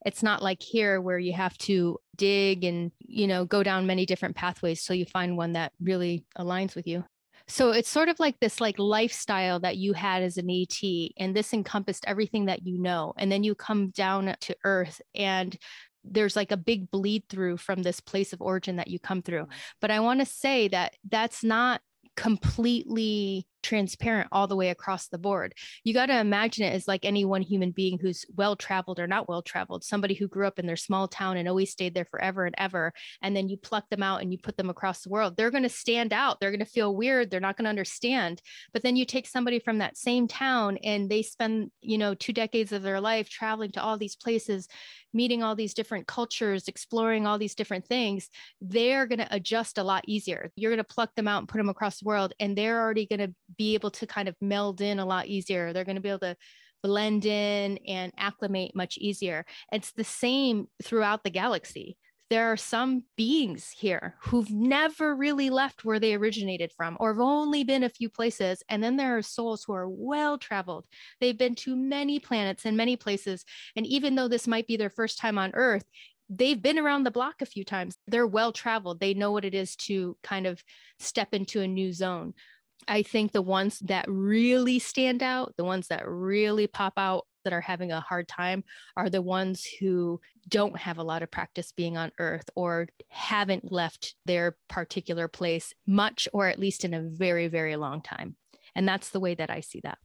it's not like here where you have to dig and you know go down many different pathways so you find one that really aligns with you. So it's sort of like this like lifestyle that you had as an et and this encompassed everything that you know and then you come down to earth and there's like a big bleed through from this place of origin that you come through. Mm-hmm. But i want to say that that's not completely transparent all the way across the board. You got to imagine it as like any one human being who's well traveled or not well traveled, somebody who grew up in their small town and always stayed there forever and ever. And then you pluck them out and you put them across the world. They're going to stand out. They're going to feel weird. They're not going to understand. But then you take somebody from that same town and they spend, you know, two decades of their life traveling to all these places meeting all these different cultures, exploring all these different things, they're going to adjust a lot easier. You're going to pluck them out and put them across the world, and they're already going to be able to kind of meld in a lot easier. They're going to be able to blend in and acclimate much easier. It's the same throughout the galaxy there are some beings here who've never really left where they originated from or have only been a few places. And then there are souls who are well traveled. They've been to many planets and many places. And even though this might be their first time on Earth, they've been around the block a few times. They're well traveled. They know what it is to kind of step into a new zone. I think the ones that really stand out, the ones that really pop out that are having a hard time are the ones who don't have a lot of practice being on earth or haven't left their particular place much or at least in a very very long time. And that's the way that i see that.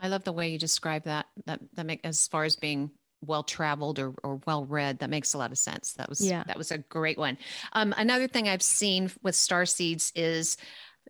I love the way you describe that that that make as far as being well traveled or, or well read that makes a lot of sense. That was yeah. that was a great one. Um, another thing i've seen with star seeds is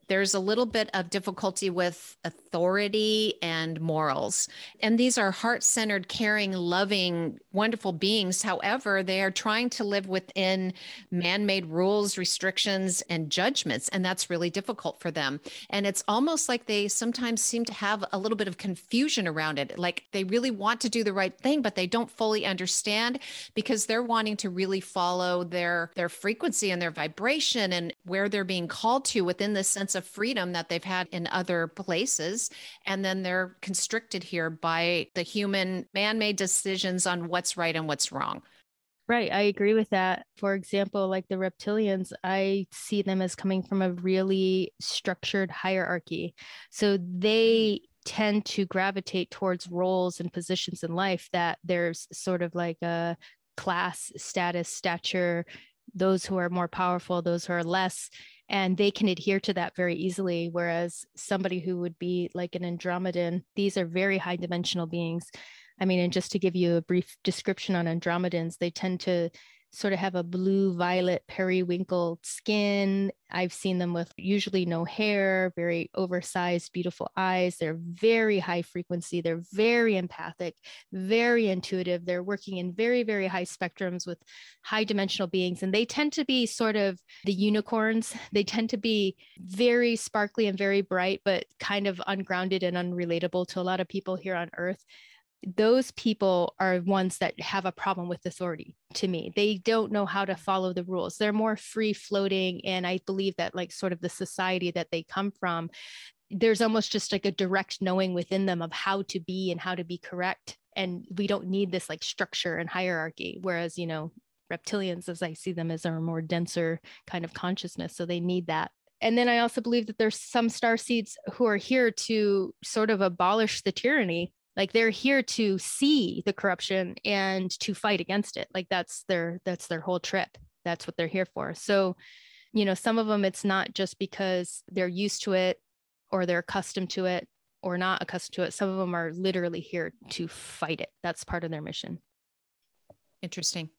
there's a little bit of difficulty with authority and morals. And these are heart centered, caring, loving, wonderful beings. However, they are trying to live within man made rules, restrictions, and judgments. And that's really difficult for them. And it's almost like they sometimes seem to have a little bit of confusion around it. Like they really want to do the right thing, but they don't fully understand because they're wanting to really follow their, their frequency and their vibration and where they're being called to within this sense of freedom that they've had in other places. And then they're constricted here by the human man made decisions on what's right and what's wrong. Right. I agree with that. For example, like the reptilians, I see them as coming from a really structured hierarchy. So they tend to gravitate towards roles and positions in life that there's sort of like a class, status, stature, those who are more powerful, those who are less and they can adhere to that very easily whereas somebody who would be like an andromedan these are very high dimensional beings. I mean and just to give you a brief description on andromedans they tend to sort of have a blue violet periwinkle skin. I've seen them with usually no hair, very oversized, beautiful eyes. They're very high frequency. They're very empathic, very intuitive. They're working in very, very high spectrums with high dimensional beings. And they tend to be sort of the unicorns. They tend to be very sparkly and very bright, but kind of ungrounded and unrelatable to a lot of people here on Earth those people are ones that have a problem with authority to me they don't know how to follow the rules they're more free floating and i believe that like sort of the society that they come from there's almost just like a direct knowing within them of how to be and how to be correct and we don't need this like structure and hierarchy whereas you know reptilians as I see them as a more denser kind of consciousness. So they need that. And then I also believe that there's some star seeds who are here to sort of abolish the tyranny. Like they're here to see the corruption and to fight against it. Like that's their that's their whole trip. That's what they're here for. So, you know, some of them it's not just because they're used to it or they're accustomed to it or not accustomed to it. Some of them are literally here to fight it. That's part of their mission. Interesting.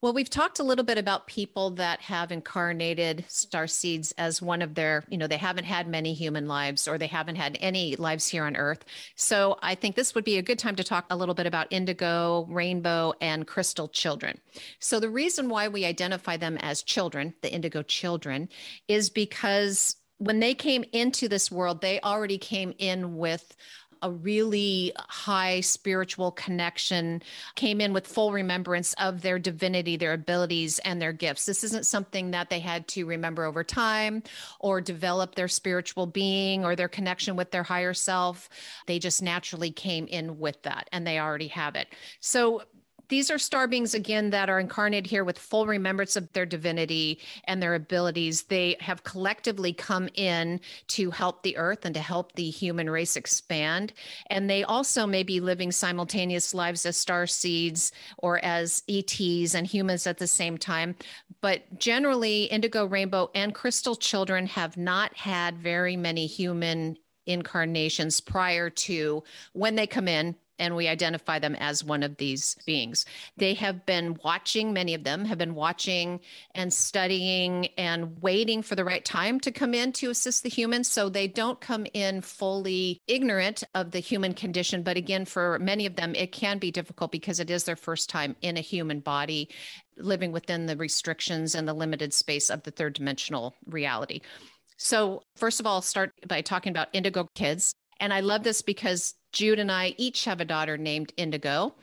Well, we've talked a little bit about people that have incarnated star seeds as one of their, you know, they haven't had many human lives or they haven't had any lives here on Earth. So I think this would be a good time to talk a little bit about indigo, rainbow, and crystal children. So the reason why we identify them as children, the indigo children, is because when they came into this world, they already came in with a really high spiritual connection, came in with full remembrance of their divinity, their abilities, and their gifts. This isn't something that they had to remember over time or develop their spiritual being or their connection with their higher self. They just naturally came in with that and they already have it. So these are star beings again that are incarnated here with full remembrance of their divinity and their abilities. They have collectively come in to help the earth and to help the human race expand. And they also may be living simultaneous lives as star seeds or as ETs and humans at the same time. But generally, indigo, rainbow, and crystal children have not had very many human incarnations prior to when they come in and we identify them as one of these beings. They have been watching, many of them have been watching and studying and waiting for the right time to come in to assist the humans. So they don't come in fully ignorant of the human condition. But again, for many of them, it can be difficult because it is their first time in a human body living within the restrictions and the limited space of the third dimensional reality. So, first of all, I'll start by talking about indigo kids. And I love this because Jude and I each have a daughter named Indigo.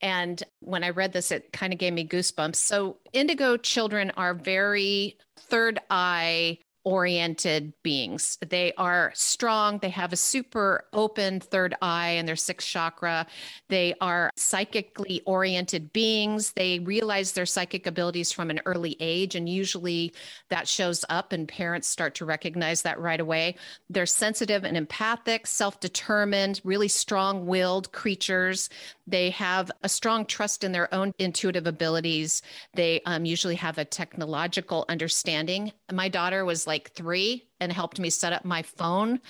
And when I read this, it kind of gave me goosebumps. So, indigo children are very third eye oriented beings. They are strong. They have a super open third eye and their sixth chakra. They are psychically oriented beings. They realize their psychic abilities from an early age. And usually that shows up, and parents start to recognize that right away. They're sensitive and empathic, self determined, really strong willed creatures. They have a strong trust in their own intuitive abilities. They um, usually have a technological understanding. My daughter was like three and helped me set up my phone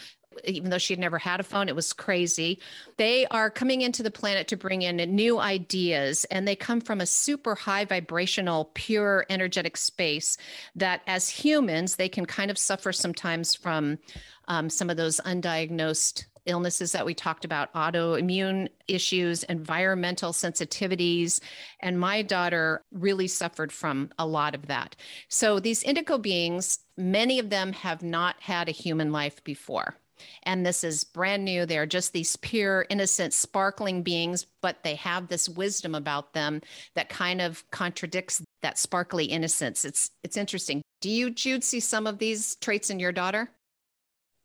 even though she had never had a phone. It was crazy. They are coming into the planet to bring in new ideas, and they come from a super high vibrational, pure energetic space that, as humans, they can kind of suffer sometimes from um, some of those undiagnosed illnesses that we talked about autoimmune issues, environmental sensitivities. And my daughter really suffered from a lot of that. So these indigo beings, many of them have not had a human life before. And this is brand new. They are just these pure, innocent, sparkling beings, but they have this wisdom about them that kind of contradicts that sparkly innocence. It's it's interesting. Do you, Jude, see some of these traits in your daughter?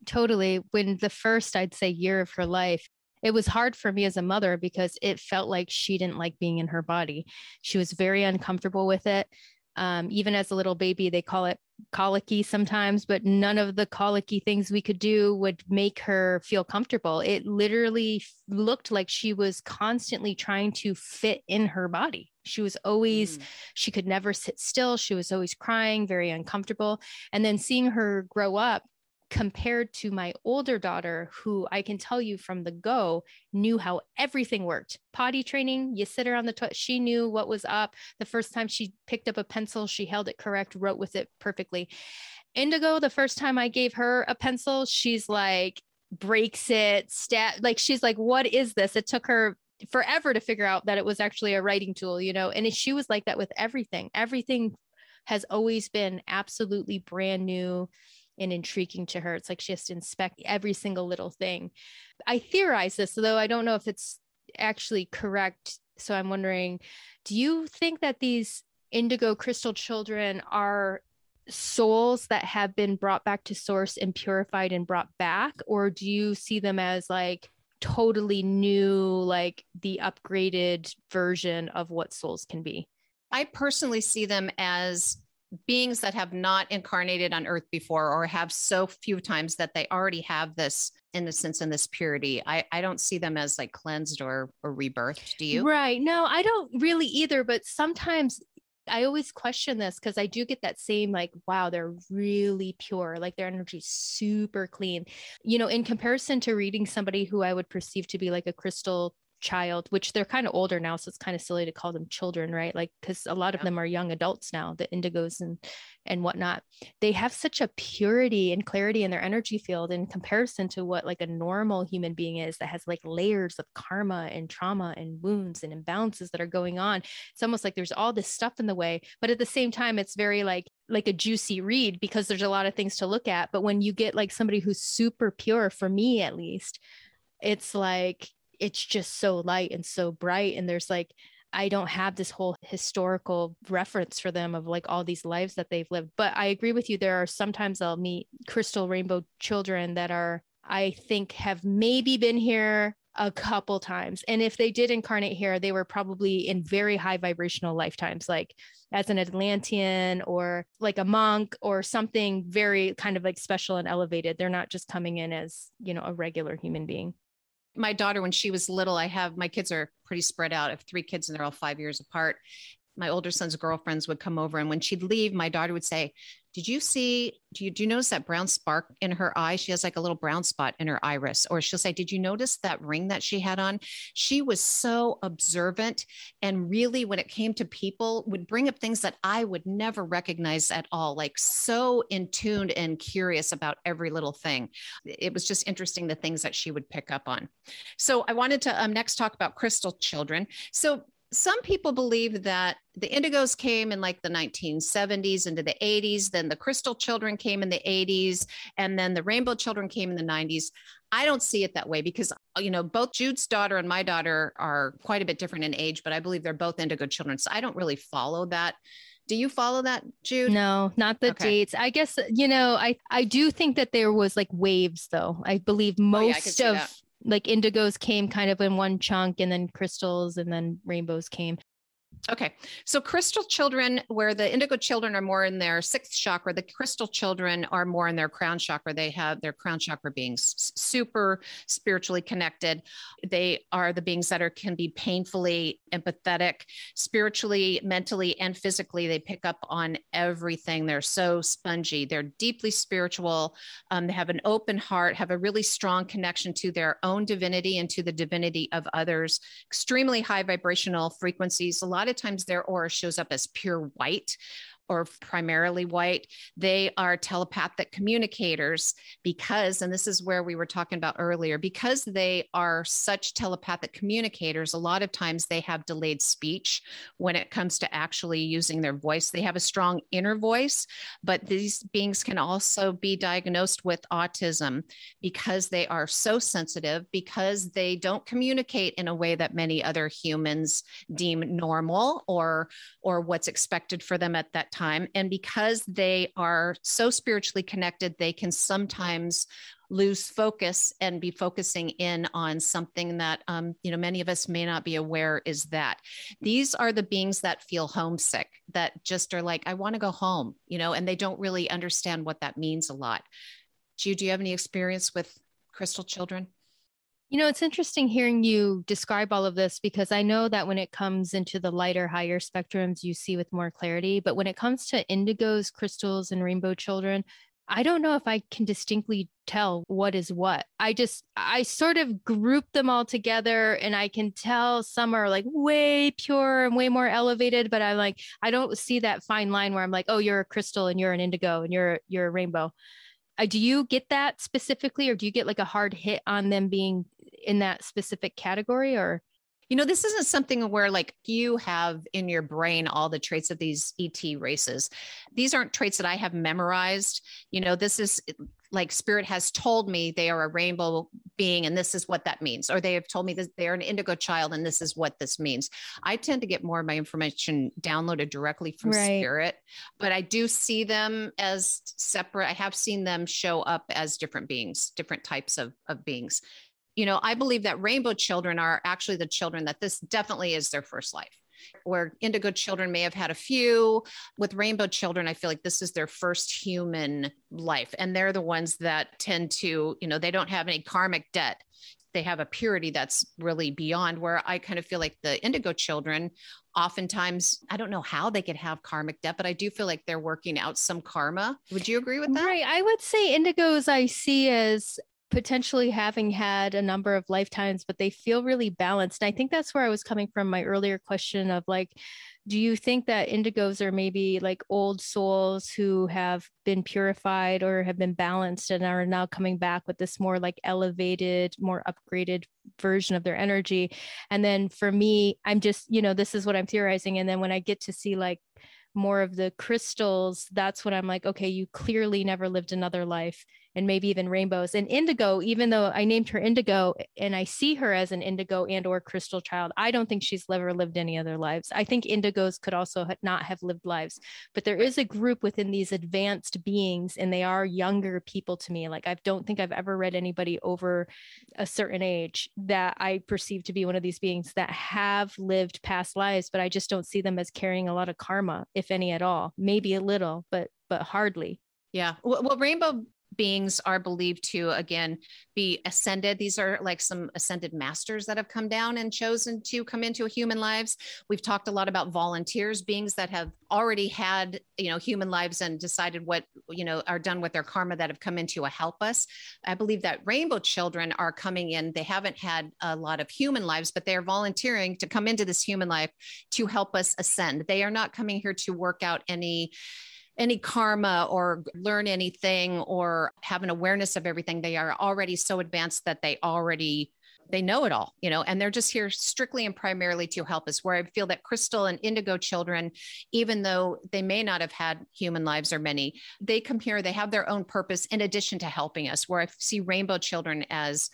Totally. When the first, I'd say, year of her life, it was hard for me as a mother because it felt like she didn't like being in her body. She was very uncomfortable with it. Um, even as a little baby, they call it colicky sometimes, but none of the colicky things we could do would make her feel comfortable. It literally looked like she was constantly trying to fit in her body. She was always, mm. she could never sit still. She was always crying, very uncomfortable. And then seeing her grow up, compared to my older daughter, who I can tell you from the go knew how everything worked. Potty training, you sit her on the toilet. She knew what was up. The first time she picked up a pencil, she held it correct, wrote with it perfectly. Indigo, the first time I gave her a pencil, she's like, breaks it, stat like she's like, what is this? It took her forever to figure out that it was actually a writing tool, you know, and she was like that with everything. Everything has always been absolutely brand new and intriguing to her. It's like she has to inspect every single little thing. I theorize this, though I don't know if it's actually correct. So I'm wondering do you think that these indigo crystal children are souls that have been brought back to source and purified and brought back? Or do you see them as like, totally new like the upgraded version of what souls can be I personally see them as beings that have not incarnated on earth before or have so few times that they already have this innocence and this purity i i don't see them as like cleansed or or rebirthed. Do you? Right. No i don't really either but sometimes I always question this because I do get that same like, wow, they're really pure, like their energy is super clean. You know, in comparison to reading somebody who I would perceive to be like a crystal child, which they're kind of older now, so it's kind of silly to call them children, right? Like because a lot of them are young adults now, the indigos and and whatnot. They have such a purity and clarity in their energy field in comparison to what like a normal human being is that has like layers of karma and trauma and wounds and imbalances that are going on. It's almost like there's all this stuff in the way, but at the same time, it's very like like a juicy read because there's a lot of things to look at. But when you get like somebody who's super pure, for me at least, it's like it's just so light and so bright and there's like I don't have this whole historical reference for them of like all these lives that they've lived. But I agree with you. There are sometimes I'll meet crystal rainbow children that are, I think, have maybe been here a couple times. And if they did incarnate here, they were probably in very high vibrational lifetimes, like as an Atlantean or like a monk or something very kind of like special and elevated. They're not just coming in as, you know, a regular human being my daughter when she was little i have my kids are pretty spread out. I have three kids and they're all five years apart. My older son's girlfriends would come over and when she'd leave my daughter would say did you see do you do you notice that brown spark in her eye? She has like a little brown spot in her iris. Or she'll say did you notice that ring that she had on? She was so observant and really when it came to people would bring up things that i would never recognize at all like so in tuned and curious about every little thing. It was just interesting the things that she would pick up on. So i wanted to um, next talk about crystal children. So some people believe that the indigos came in like the 1970s into the 80s then the crystal children came in the 80s and then the rainbow children came in the 90s i don't see it that way because you know both jude's daughter and my daughter are quite a bit different in age but i believe they're both indigo children so i don't really follow that. Do you follow that jude? No not the okay. dates. I guess you know i i do think that there was like waves though. I believe most oh, yeah, I of like indigos came kind of in one chunk and then crystals and then rainbows came Okay. So crystal children, where the indigo children are more in their sixth chakra, the crystal children are more in their crown chakra. They have their crown chakra beings super spiritually connected. They are the beings that are can be painfully empathetic, spiritually, mentally, and physically. They pick up on everything. They're so spongy. They're deeply spiritual. Um, they have an open heart, have a really strong connection to their own divinity and to the divinity of others, extremely high vibrational frequencies. A lot of of times their aura shows up as pure white or primarily white, they are telepathic communicators because, and this is where we were talking about earlier, because they are such telepathic communicators, a lot of times they have delayed speech when it comes to actually using their voice. They have a strong inner voice, but these beings can also be diagnosed with autism because they are so sensitive, because they don't communicate in a way that many other humans deem normal or or what's expected for them at that time. And because they are so spiritually connected, they can sometimes lose focus and be focusing in on something that um, you know many of us may not be aware is that. These are the beings that feel homesick that just are like i want to go home you know and they don't really understand what that means a lot. Do do you have any experience with crystal children you know, it's interesting hearing you describe all of this because I know that when it comes into the lighter, higher spectrums, you see with more clarity. But when it comes to indigos, crystals, and rainbow children, I don't know if I can distinctly tell what is what. I just, I sort of group them all together and I can tell some are like way pure and way more elevated, but I'm like, I don't see that fine line where I'm like, oh, you're a crystal and you're an indigo and you're, you're a rainbow. Uh, do you get that specifically or do you get like a hard hit on them being in that specific category or? You know this isn't something where like you have in your brain all the traits of these et races. These aren't traits that i have memorized. You know this is like spirit has told me they are a rainbow being and this is what that means or they have told me that they're an indigo child and this is what this means. I tend to get more of my information downloaded directly from right. spirit but i do see them as separate. I have seen them show up as different beings different types of, of beings you know, I believe that rainbow children are actually the children that this definitely is their first life. where indigo children may have had a few. With rainbow children, I feel like this is their first human life. And they're the ones that tend to, you know, they don't have any karmic debt they have a purity that's really beyond where I kind of feel like the indigo children oftentimes I don't know how they could have karmic debt, but I do feel like they're working out some karma. Would you agree with that? Right. I would say indigos I see as potentially having had a number of lifetimes, but they feel really balanced. And I think that's where I was coming from my earlier question of like, do you think that indigos are maybe like old souls who have been purified or have been balanced and are now coming back with this more like elevated, more upgraded version of their energy? And then for me, I'm just, you know, this is what I'm theorizing. And then when I get to see like more of the crystals, that's when I'm like, okay, you clearly never lived another life and maybe even rainbows and indigo even though i named her indigo and i see her as an indigo and or crystal child i don't think she's ever lived any other lives. I think indigos could also not have lived lives but there is a group within these advanced beings and they are younger people to me. Like i don't think i've ever read anybody over a certain age that i perceive to be one of these beings that have lived past lives but i just don't see them as carrying a lot of karma if any at all. Maybe a little but but hardly. Yeah. Well, Rainbow beings are believed to again be ascended. These are like some ascended masters that have come down and chosen to come into human lives. We've talked a lot about volunteers beings that have already had you know human lives and decided what you know are done with their karma that have come in to help us. I believe that rainbow children are coming in. They haven't had a lot of human lives but they are volunteering to come into this human life to help us ascend. They are not coming here to work out any any karma or learn anything or have an awareness of everything they are already so advanced that they already they know it all you know and they're just here strictly and primarily to help us where i feel that crystal and indigo children even though they may not have had human lives or many they come here they have their own purpose in addition to helping us where i see rainbow children as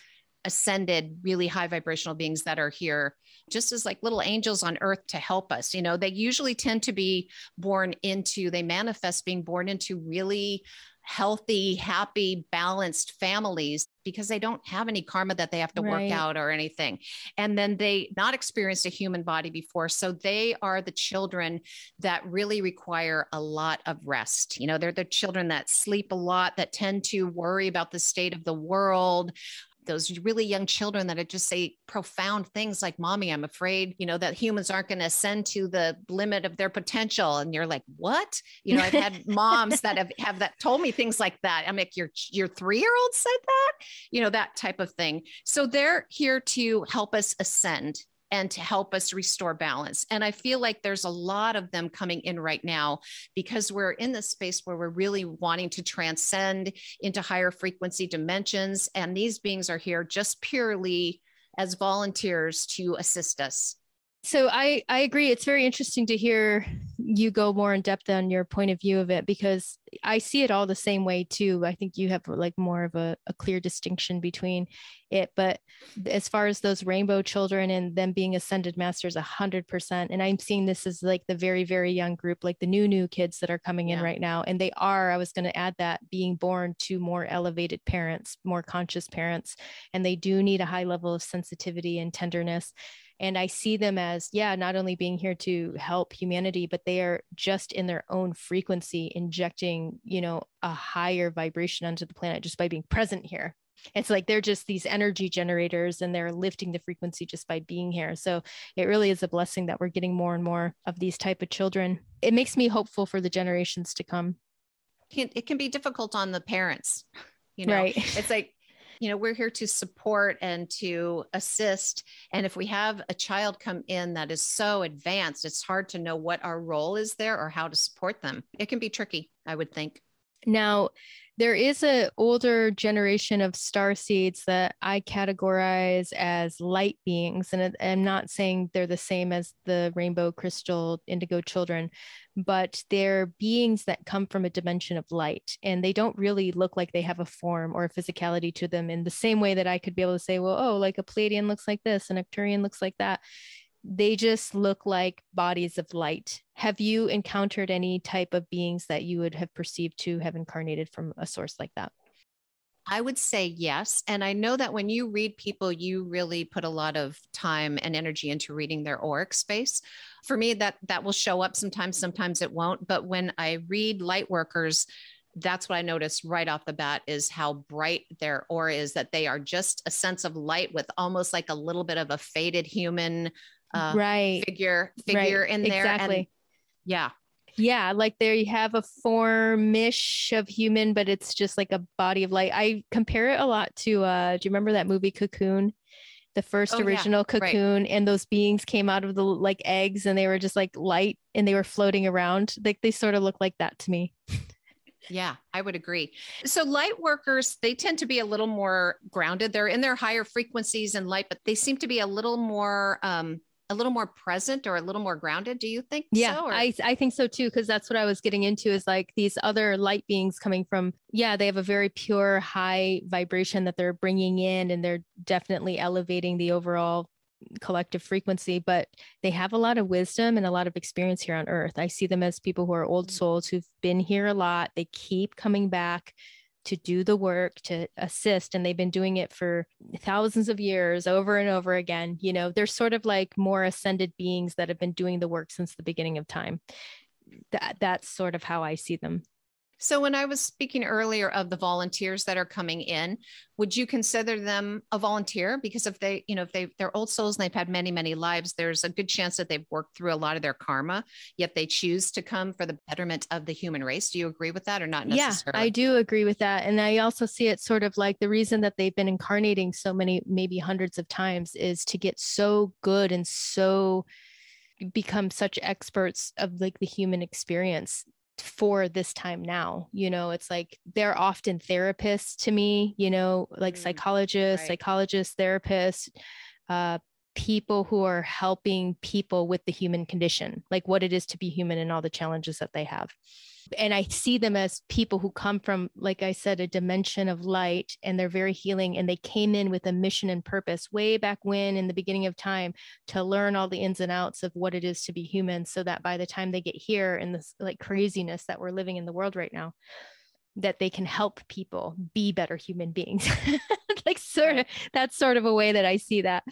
ascended really high vibrational beings that are here just as like little angels on earth to help us you know? They usually tend to be born into they manifest being born into really healthy happy balanced families because they don't have any karma that they have to right. work out or anything. And then they not experienced a human body before so they are the children that really require a lot of rest you know? They're the children that sleep a lot that tend to worry about the state of the world those really young children that just say profound things like mommy i'm afraid you know that humans aren't going to ascend to the limit of their potential. And you're like what? You know i've had moms that have have that told me things like that. I'm like your your three year old said that? You know that type of thing. So they're here to help us ascend and to help us restore balance. And I feel like there's a lot of them coming in right now because we're in this space where we're really wanting to transcend into higher frequency dimensions. And these beings are here just purely as volunteers to assist us so I I agree. It's very interesting to hear you go more in depth on your point of view of it because I see it all the same way too. I think you have like more of a, a clear distinction between it. But as far as those rainbow children and them being ascended masters, a hundred percent. And I'm seeing this as like the very, very young group, like the new, new kids that are coming yeah. in right now. And they are, I was going to add that being born to more elevated parents, more conscious parents. And they do need a high level of sensitivity and tenderness and I see them as, yeah, not only being here to help humanity, but they are just in their own frequency injecting, you know, a higher vibration onto the planet just by being present here. It's like they're just these energy generators and they're lifting the frequency just by being here. So it really is a blessing that we're getting more and more of these type of children. It makes me hopeful for the generations to come. It can be difficult on the parents. You know, right. it's like you know we're here to support and to assist. And if we have a child come in that is so advanced it's hard to know what our role is there or how to support them. It can be tricky i would think. Now there is an older generation of star seeds that I categorize as light beings. And I'm not saying they're the same as the rainbow crystal indigo children, but they're beings that come from a dimension of light. And they don't really look like they have a form or a physicality to them in the same way that I could be able to say, well, oh, like a Pleiadian looks like this, and Arcturian looks like that they just look like bodies of light. Have you encountered any type of beings that you would have perceived to have incarnated from a source like that? I would say yes. And I know that when you read people, you really put a lot of time and energy into reading their auric space. For me, that that will show up sometimes, sometimes it won't. But when I read light workers, that's what I noticed right off the bat is how bright their aura is, that they are just a sense of light with almost like a little bit of a faded human uh, right. figure figure right. in there. Exactly. And yeah. Yeah, like there you have a formish of human, but it's just like a body of light. I compare it a lot to uh do you remember that movie Cocoon? The first Oh, yeah. original cocoon, and those beings came out of the like eggs and they were just like light and they were floating around. Like they sort of look like that to me. Yeah, I would agree. So light workers, they tend to be a little more grounded. They're in their higher frequencies and light, but they seem to be a little more um a little more present or a little more grounded. Do you think Yeah, so? I I think so too because that's what I was getting into is like these other light beings coming from yeah, they have a very pure high vibration that they're bringing in and they're definitely elevating the overall collective frequency, but they have a lot of wisdom and a lot of experience here on earth. I see them as people who are old Mm. souls who've been here a lot. They keep coming back to do the work to assist and they've been doing it for thousands of years over and over again you know they're sort of like more ascended beings that have been doing the work since the beginning of time. That that's sort of how i see them So when I was speaking earlier of the volunteers that are coming in, would you consider them a volunteer? Because if they, you know, if they they're old souls and they've had many, many lives, there's a good chance that they've worked through a lot of their karma, yet they choose to come for the betterment of the human race. Do you agree with that or not yeah necessarily? i do agree with that and i also see it sort of like the reason that they've been incarnating so many maybe hundreds of times is to get so good and so become such experts of like the human experience for this time now you know it's like they're often therapists to me you know like Mm, psychologists right. psychologists therapists uh people who are helping people with the human condition like what it is to be human and all the challenges that they have and I see them as people who come from, like I said, a dimension of light and they're very healing. And they came in with a mission and purpose way back when in the beginning of time to learn all the ins and outs of what it is to be human so that by the time they get here in this like craziness that we're living in the world right now, that they can help people be better human beings. like sort of that's sort of a way that I see that.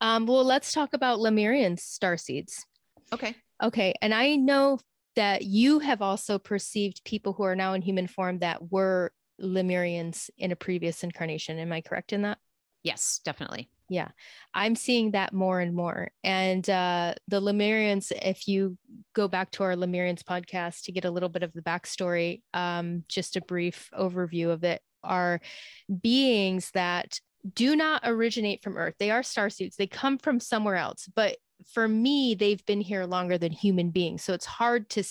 Um, well, let's talk about Lemurian star seeds. okay. Okay. And I know that you have also perceived people who are now in human form that were Lemurians in a previous incarnation. Am I correct in that? Yes, definitely. Yeah. I'm seeing that more and more. And uh, the Lemurians, if you go back to our Lemurians podcast to get a little bit of the backstory, um, just a brief overview of it, are beings that do not originate from Earth. They are starseeds, they come from somewhere else. But for me, they've been here longer than human beings. So it's hard to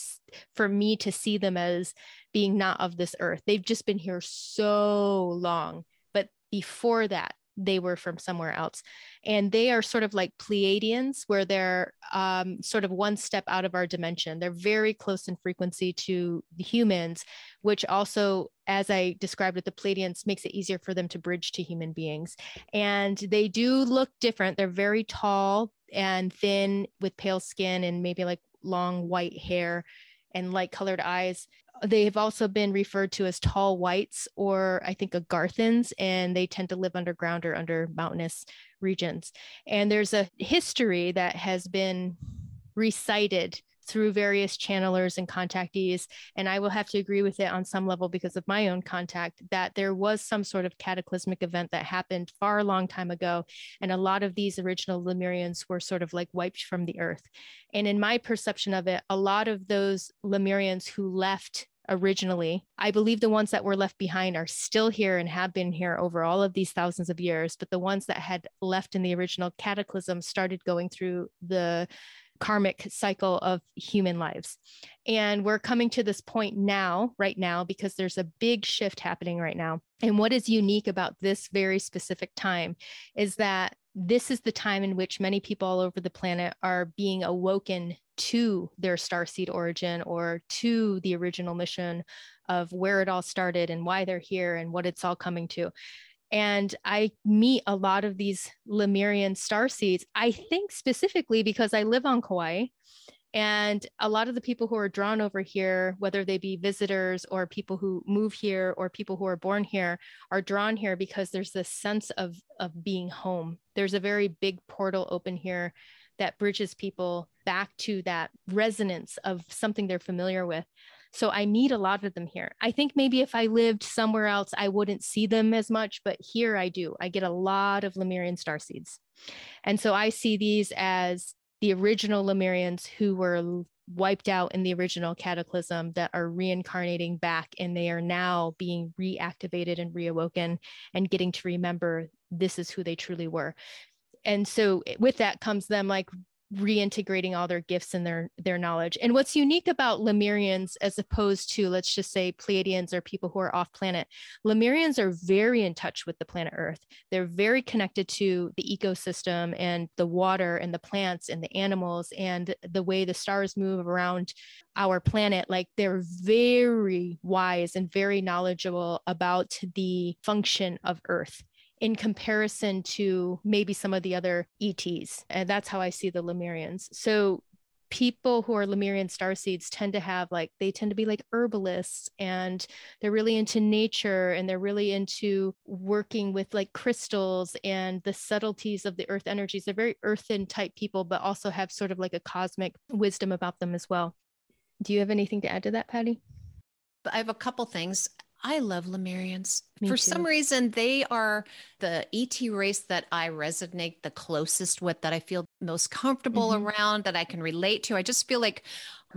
for me to see them as being not of this earth. They've just been here so long. But before that, they were from somewhere else. And they are sort of like Pleiadians, where they're um, sort of one step out of our dimension. They're very close in frequency to the humans, which also, as I described with the Pleiadians, makes it easier for them to bridge to human beings. And they do look different. They're very tall and thin with pale skin and maybe like long white hair and light colored eyes. They have also been referred to as tall whites or I think Agarthans, and they tend to live underground or under mountainous regions. And there's a history that has been recited through various channelers and contactees. And I will have to agree with it on some level because of my own contact that there was some sort of cataclysmic event that happened far a long time ago. And a lot of these original Lemurians were sort of like wiped from the earth. And in my perception of it, a lot of those Lemurians who left originally, I believe the ones that were left behind are still here and have been here over all of these thousands of years. But the ones that had left in the original cataclysm started going through the karmic cycle of human lives. And we're coming to this point now, right now, because there's a big shift happening right now. And what is unique about this very specific time is that this is the time in which many people all over the planet are being awoken to their starseed origin or to the original mission of where it all started and why they're here and what it's all coming to. And I meet a lot of these Lemurian star seeds. I think specifically because I live on Kauai And a lot of the people who are drawn over here, whether they be visitors or people who move here or people who are born here, are drawn here because there's this sense of, of being home. There's a very big portal open here that bridges people back to that resonance of something they're familiar with. So I meet a lot of them here. I think maybe if I lived somewhere else, I wouldn't see them as much, but here I do. I get a lot of Lemurian star seeds. And so I see these as the original Lemurians who were wiped out in the original cataclysm that are reincarnating back and they are now being reactivated and reawoken and getting to remember this is who they truly were and so with that comes them like reintegrating all their gifts and their their knowledge. And what's unique about Lemurians as opposed to let's just say Pleiadians or people who are off planet, Lemurians are very in touch with the planet Earth. They're very connected to the ecosystem and the water and the plants and the animals and the way the stars move around our planet. Like they're very wise and very knowledgeable about the function of Earth in comparison to maybe some of the other ETs. And that's how I see the Lemurians. So people who are Lemurian star seeds tend to have like they tend to be like herbalists and they're really into nature and they're really into working with like crystals and the subtleties of the earth energies. They're very earthen type people, but also have sort of like a cosmic wisdom about them as well. Do you have anything to add to that, Patty? I have a couple things. I love Lemurians. Me For too. some reason, they are the ET race that I resonate the closest with, that I feel most comfortable Mhm. around, that I can relate to. I just feel like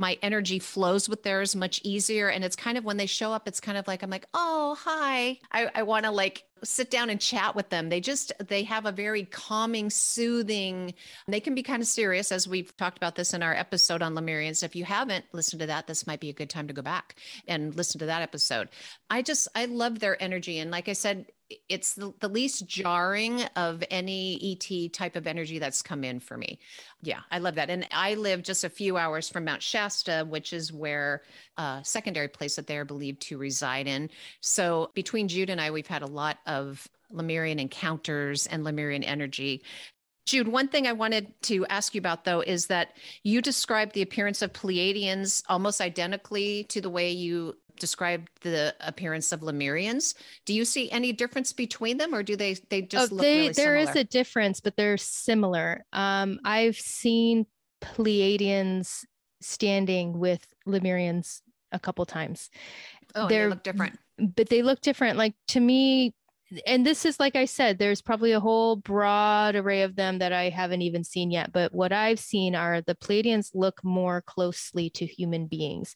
my energy flows with theirs much easier. And it's kind of when they show up, it's kind of like, I'm like, oh, hi. I, I want to like sit down and chat with them. They just, they have a very calming, soothing, they can be kind of serious, as we've talked about this in our episode on Lemurians. If you haven't listened to that, this might be a good time to go back and listen to that episode. I just, I love their energy. And like I said, it's the, the least jarring of any ET type of energy that's come in for me. Yeah, I love that. And I live just a few hours from Mount Shasta, which is where uh, secondary place that they are believed to reside in. So between Jude and I, we've had a lot of Lemurian encounters and Lemurian energy. Jude, one thing I wanted to ask you about though is that you described the appearance of Pleiadians almost identically to the way you described the appearance of Lemurians. Do you see any difference between them or do they they just oh, look they, really there is similar? a difference, but they're similar. Um, I've seen Pleiadians standing with Lemurians a couple times. oh, they look different. but they look different. Like to me, and this is like I said, there's probably a whole broad array of them that I haven't even seen yet. But what I've seen are the Pleiadians look more closely to human beings.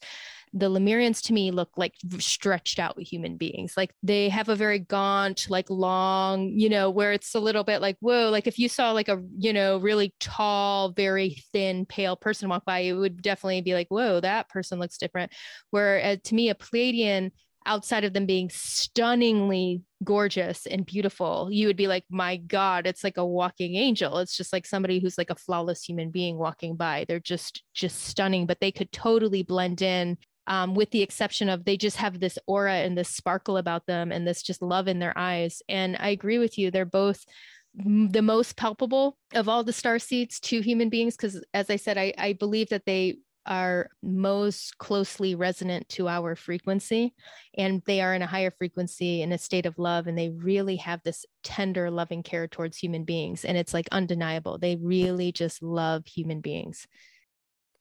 The Lemurians to me look like stretched out human beings. Like they have a very gaunt, like long, you know, where it's a little bit like, whoa, like if you saw like a, you know, really tall, very thin, pale person walk by, it would definitely be like, whoa, that person looks different. Where uh, to me, a Pleiadian outside of them being stunningly gorgeous and beautiful, you would be like, my God, it's like a walking angel. It's just like somebody who's like a flawless human being walking by. They're just just stunning, but they could totally blend in. Um, with the exception of they just have this aura and this sparkle about them and this just love in their eyes. And I agree with you. They're both the most palpable of all the star seeds to human beings because as i said I, I believe that they are most closely resonant to our frequency and they are in a higher frequency in a state of love and they really have this tender loving care towards human beings and it's like undeniable they really just love human beings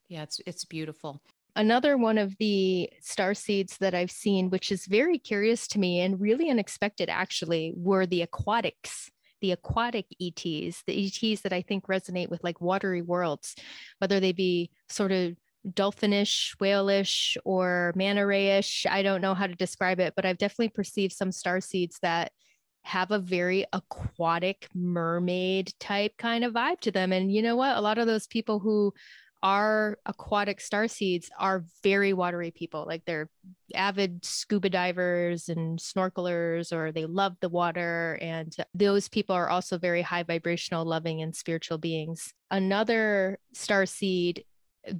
Yeah, it's it's beautiful. Another one of the star seeds that I've seen, which is very curious to me and really unexpected actually, were the aquatics, the aquatic ETs, the ETs that I think resonate with like watery worlds, whether they be sort of dolphinish, whaleish, or manta rayish. I don't know how to describe it, but I've definitely perceived some star seeds that have a very aquatic mermaid type kind of vibe to them. And you know what? A lot of those people who are aquatic star seeds are very watery people. Like they're avid scuba divers and snorkelers, or they love the water. And those people are also very high vibrational, loving, and spiritual beings. Another star seed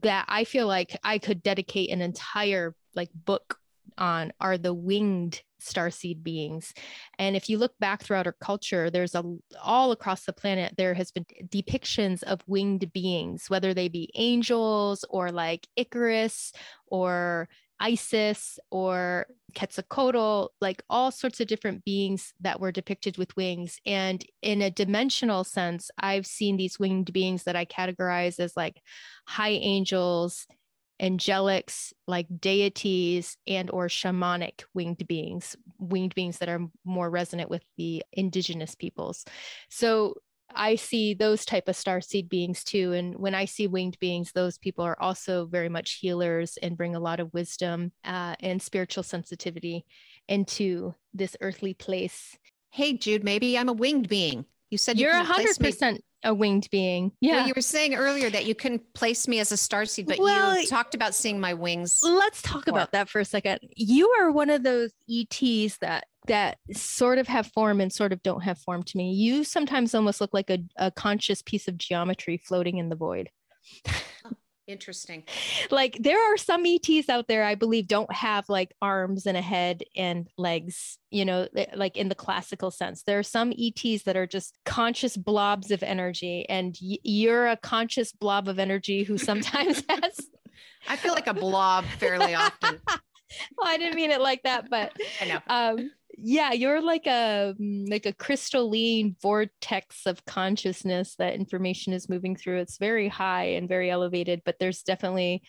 that I feel like I could dedicate an entire like book on are the winged starseed beings. And if you look back throughout our culture, there's a all across the planet there has been depictions of winged beings, whether they be angels or like Icarus or Isis or Quetzalcoatl, like all sorts of different beings that were depicted with wings. And in a dimensional sense, I've seen these winged beings that I categorize as like high angels, angelics, like deities, and or shamanic winged beings, winged beings that are more resonant with the indigenous peoples. So I see those type of star seed beings too. And when I see winged beings, those people are also very much healers and bring a lot of wisdom uh, and spiritual sensitivity into this earthly place. Hey, Jude, maybe I'm a winged being. You said you're a hundred percent a winged being. Yeah. Well, you were saying earlier that you couldn't place me as a star seed, but well, you talked about seeing my wings. Let's talk before. about that for a second. You are one of those ETs that that sort of have form and sort of don't have form to me. You sometimes almost look like a, a conscious piece of geometry floating in the void. Interesting. Like there are some ETs out there, I believe, don't have like arms and a head and legs, you know, like in the classical sense. There are some ETs that are just conscious blobs of energy, and y- you're a conscious blob of energy who sometimes has. I feel like a blob fairly often. well, I didn't mean it like that, but I know. Um, yeah you're like a mm, like a crystalline vortex of consciousness that information is moving through. It's very high and very elevated but there's definitely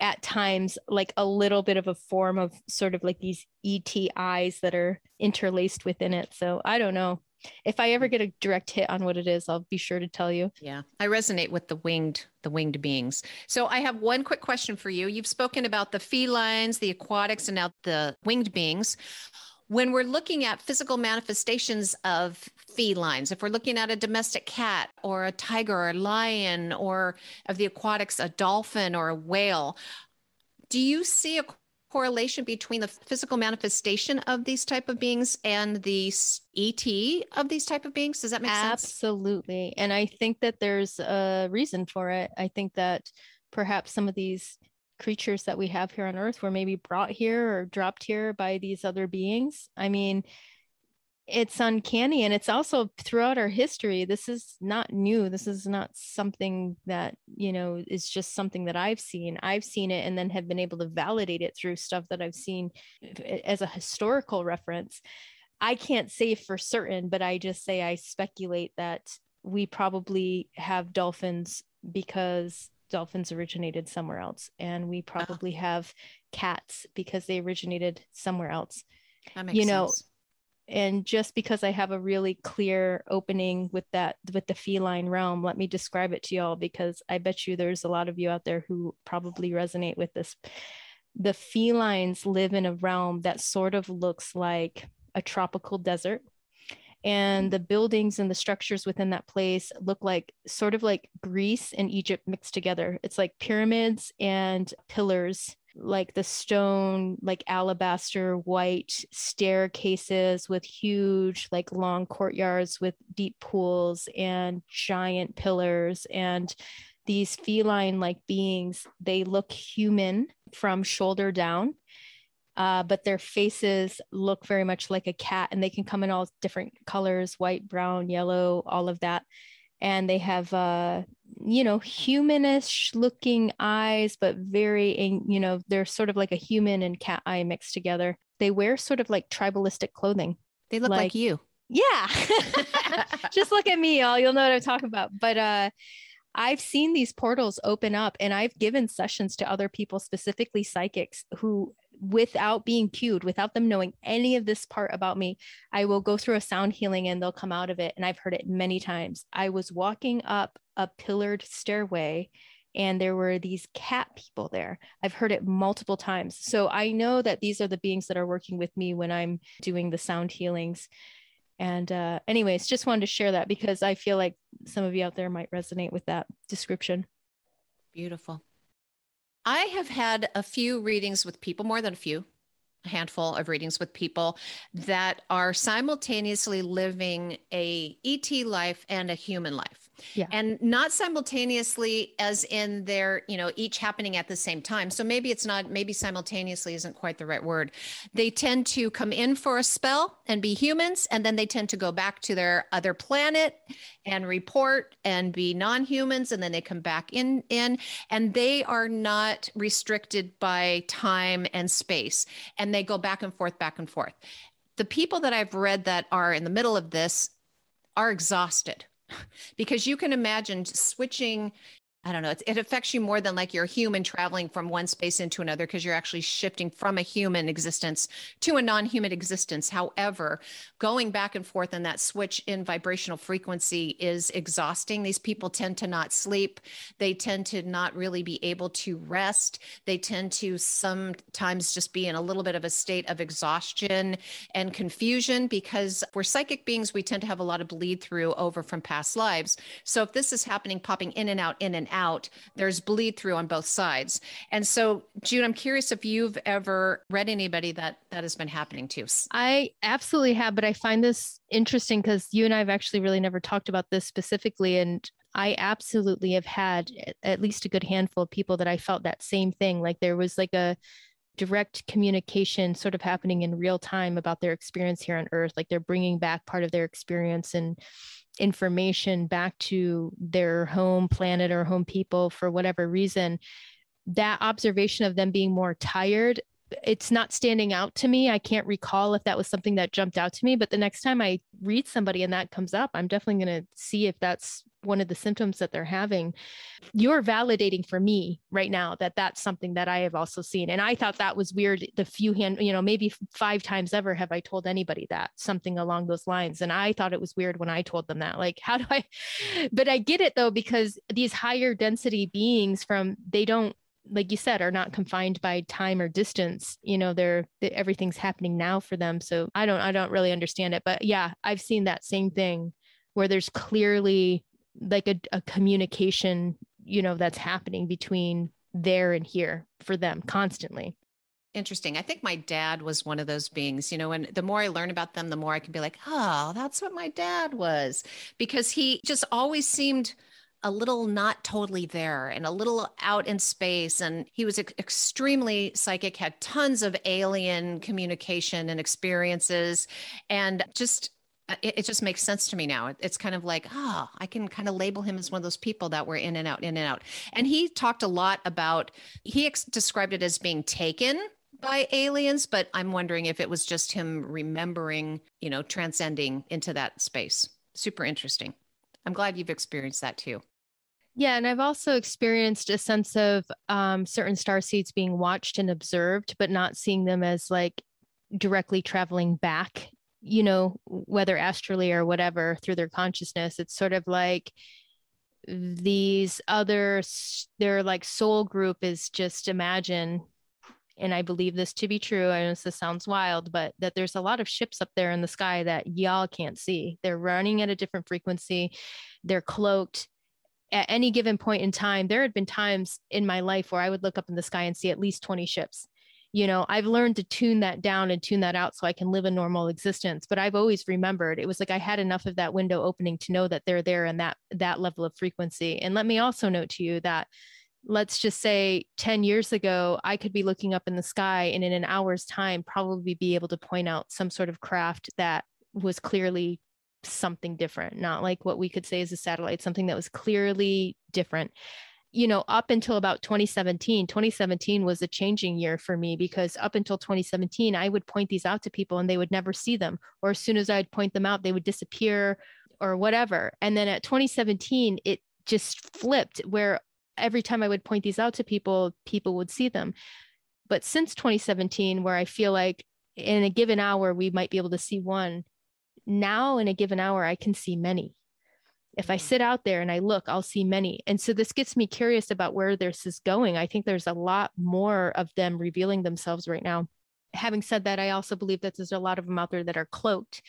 at times like a little bit of a form of sort of like these et eyes that are interlaced within it. So i don't know. If i ever get a direct hit on what it is i'll be sure to tell you. Yeah i resonate with the winged the winged beings. So i have one quick question for you. You've spoken about the felines the aquatics and now the winged beings when we're looking at physical manifestations of felines, if we're looking at a domestic cat or a tiger or a lion or of the aquatics, a dolphin or a whale, do you see a correlation between the physical manifestation of these type of beings and the ET of these type of beings? Does that make Absolutely. sense? Absolutely. And I think that there's a reason for it. I think that perhaps some of these creatures that we have here on earth were maybe brought here or dropped here by these other beings. I mean, it's uncanny and it's also throughout our history this is not new. This is not something that you know is just something that i've seen. I've seen it and then have been able to validate it through stuff that i've seen as a historical reference. I can't say for certain but i just say i speculate that we probably have dolphins because dolphins originated somewhere else and we uh-huh. probably have cats because they originated somewhere else that makes you know sense. and just because i have a really clear opening with that with the feline realm let me describe it to y'all because i bet you there's a lot of you out there who probably resonate with this the felines live in a realm that sort of looks like a tropical desert and the buildings and the structures within that place look like sort of like Greece and Egypt mixed together. It's like pyramids and pillars, like the stone, like alabaster white staircases with huge, like long courtyards with deep pools and giant pillars. And these feline like beings, they look human from shoulder down uh, but their faces look very much like a cat and they can come in all different colors white brown yellow all of that. And they have uh you know humanish looking eyes but very you know they're sort of like a human and cat eye mixed together. They wear sort of like tribalistic clothing. They look like, like you. yeah. Just look at me y'all. you'll know what i'm talking about. But uh I've seen these portals open up and I've given sessions to other people, specifically psychics, who without being cued, without them knowing any of this part about me, I will go through a sound healing and they'll come out of it. And I've heard it many times. I was walking up a pillared stairway and there were these cat people there. I've heard it multiple times. So I know that these are the beings that are working with me when I'm doing the sound healings. And uh, anyways, just wanted to share that because I feel like some of you out there might resonate with that description. Beautiful. I have had a few readings with people, more than a few, a handful of readings with people that are simultaneously living a ET life and a human life. Yeah. And not simultaneously as in they're, you know, each happening at the same time. So maybe it's not, maybe simultaneously isn't quite the right word. They tend to come in for a spell and be humans, and then they tend to go back to their other planet and report and be non-humans, and then they come back in in, and they are not restricted by time and space. And they go back and forth, back and forth. The people that I've read that are in the middle of this are exhausted because you can imagine switching I don't know. It, it affects you more than like you're a human traveling from one space into another because you're actually shifting from a human existence to a non human existence. However, going back and forth in that switch in vibrational frequency is exhausting. These people tend to not sleep. They tend to not really be able to rest. They tend to sometimes just be in a little bit of a state of exhaustion and confusion because we're psychic beings. We tend to have a lot of bleed through over from past lives. So if this is happening, popping in and out, in and out, there's bleed through on both sides. And so, Jude, I'm curious if you've ever read anybody that that has been happening to. I absolutely have, but I find this interesting because you and I have actually really never talked about this specifically. And I absolutely have had at least a good handful of people that I felt that same thing. Like there was like a direct communication sort of happening in real time about their experience here on earth like they're bringing back part of their experience and information back to their home planet or home people for whatever reason. That observation of them being more tired it's not standing out to me. I can't recall if that was something that jumped out to me, but the next time I read somebody and that comes up, I'm definitely going to see if that's one of the symptoms that they're having. You're validating for me right now that that's something that I have also seen. And I thought that was weird. The few hand, you know, maybe five times ever have I told anybody that something along those lines. And I thought it was weird when I told them that. Like, how do I, but I get it though, because these higher density beings from, they don't like you said, are not confined by time or distance. You know, they're everything's happening now for them. So I don't, I don't really understand it. But yeah, I've seen that same thing where there's clearly like a, a communication, you know, that's happening between there and here for them constantly. Interesting. I think my dad was one of those beings, you know, and the more I learn about them, the more I can be like, oh, that's what my dad was. Because he just always seemed a little not totally there and a little out in space. And he was extremely psychic, had tons of alien communication and experiences, and just uh, it, it, just makes sense to me now. it's kind of like, ah, oh, I can kind of label him as one of those people that were in and out, in and out. And he talked a lot about, he ex- described it as being taken by aliens, but I'm wondering if it was just him remembering, you know, transcending into that space. Super interesting. I'm glad you've experienced that too. Yeah, and I've also experienced a sense of um, certain star seeds being watched and observed, but not seeing them as like directly traveling back, you know, whether astrally or whatever through their consciousness. It's sort of like these other, their like soul group is just imagine, and I believe this to be true. I know this sounds wild, but that there's a lot of ships up there in the sky that y'all can't see. They're running at a different frequency, they're cloaked at any given point in time, there had been times in my life where I would look up in the sky and see at least 20 ships. You know, I've learned to tune that down and tune that out so I can live a normal existence. But I've always remembered it was like I had enough of that window opening to know that they're there and that that level of frequency. And let me also note to you that let's just say 10 years ago, I could be looking up in the sky and in an hour's time, probably be able to point out some sort of craft that was clearly something different, not like what we could say is a satellite, something that was clearly different. You know, up until about 2017, 2017 was a changing year for me because up until 2017, I would point these out to people and they would never see them. Or as soon as I'd point them out, they would disappear or whatever. And then at 2017, it just flipped where every time I would point these out to people, people would see them. But since 2017, where I feel like in a given hour, we might be able to see one, now in a given hour, I can see many. If I mm. sit out there and I look, I'll see many. And so this gets me curious about where this is going. I think there's a lot more of them revealing themselves right now. Having said that, I also believe that there's a lot of them out there that are cloaked.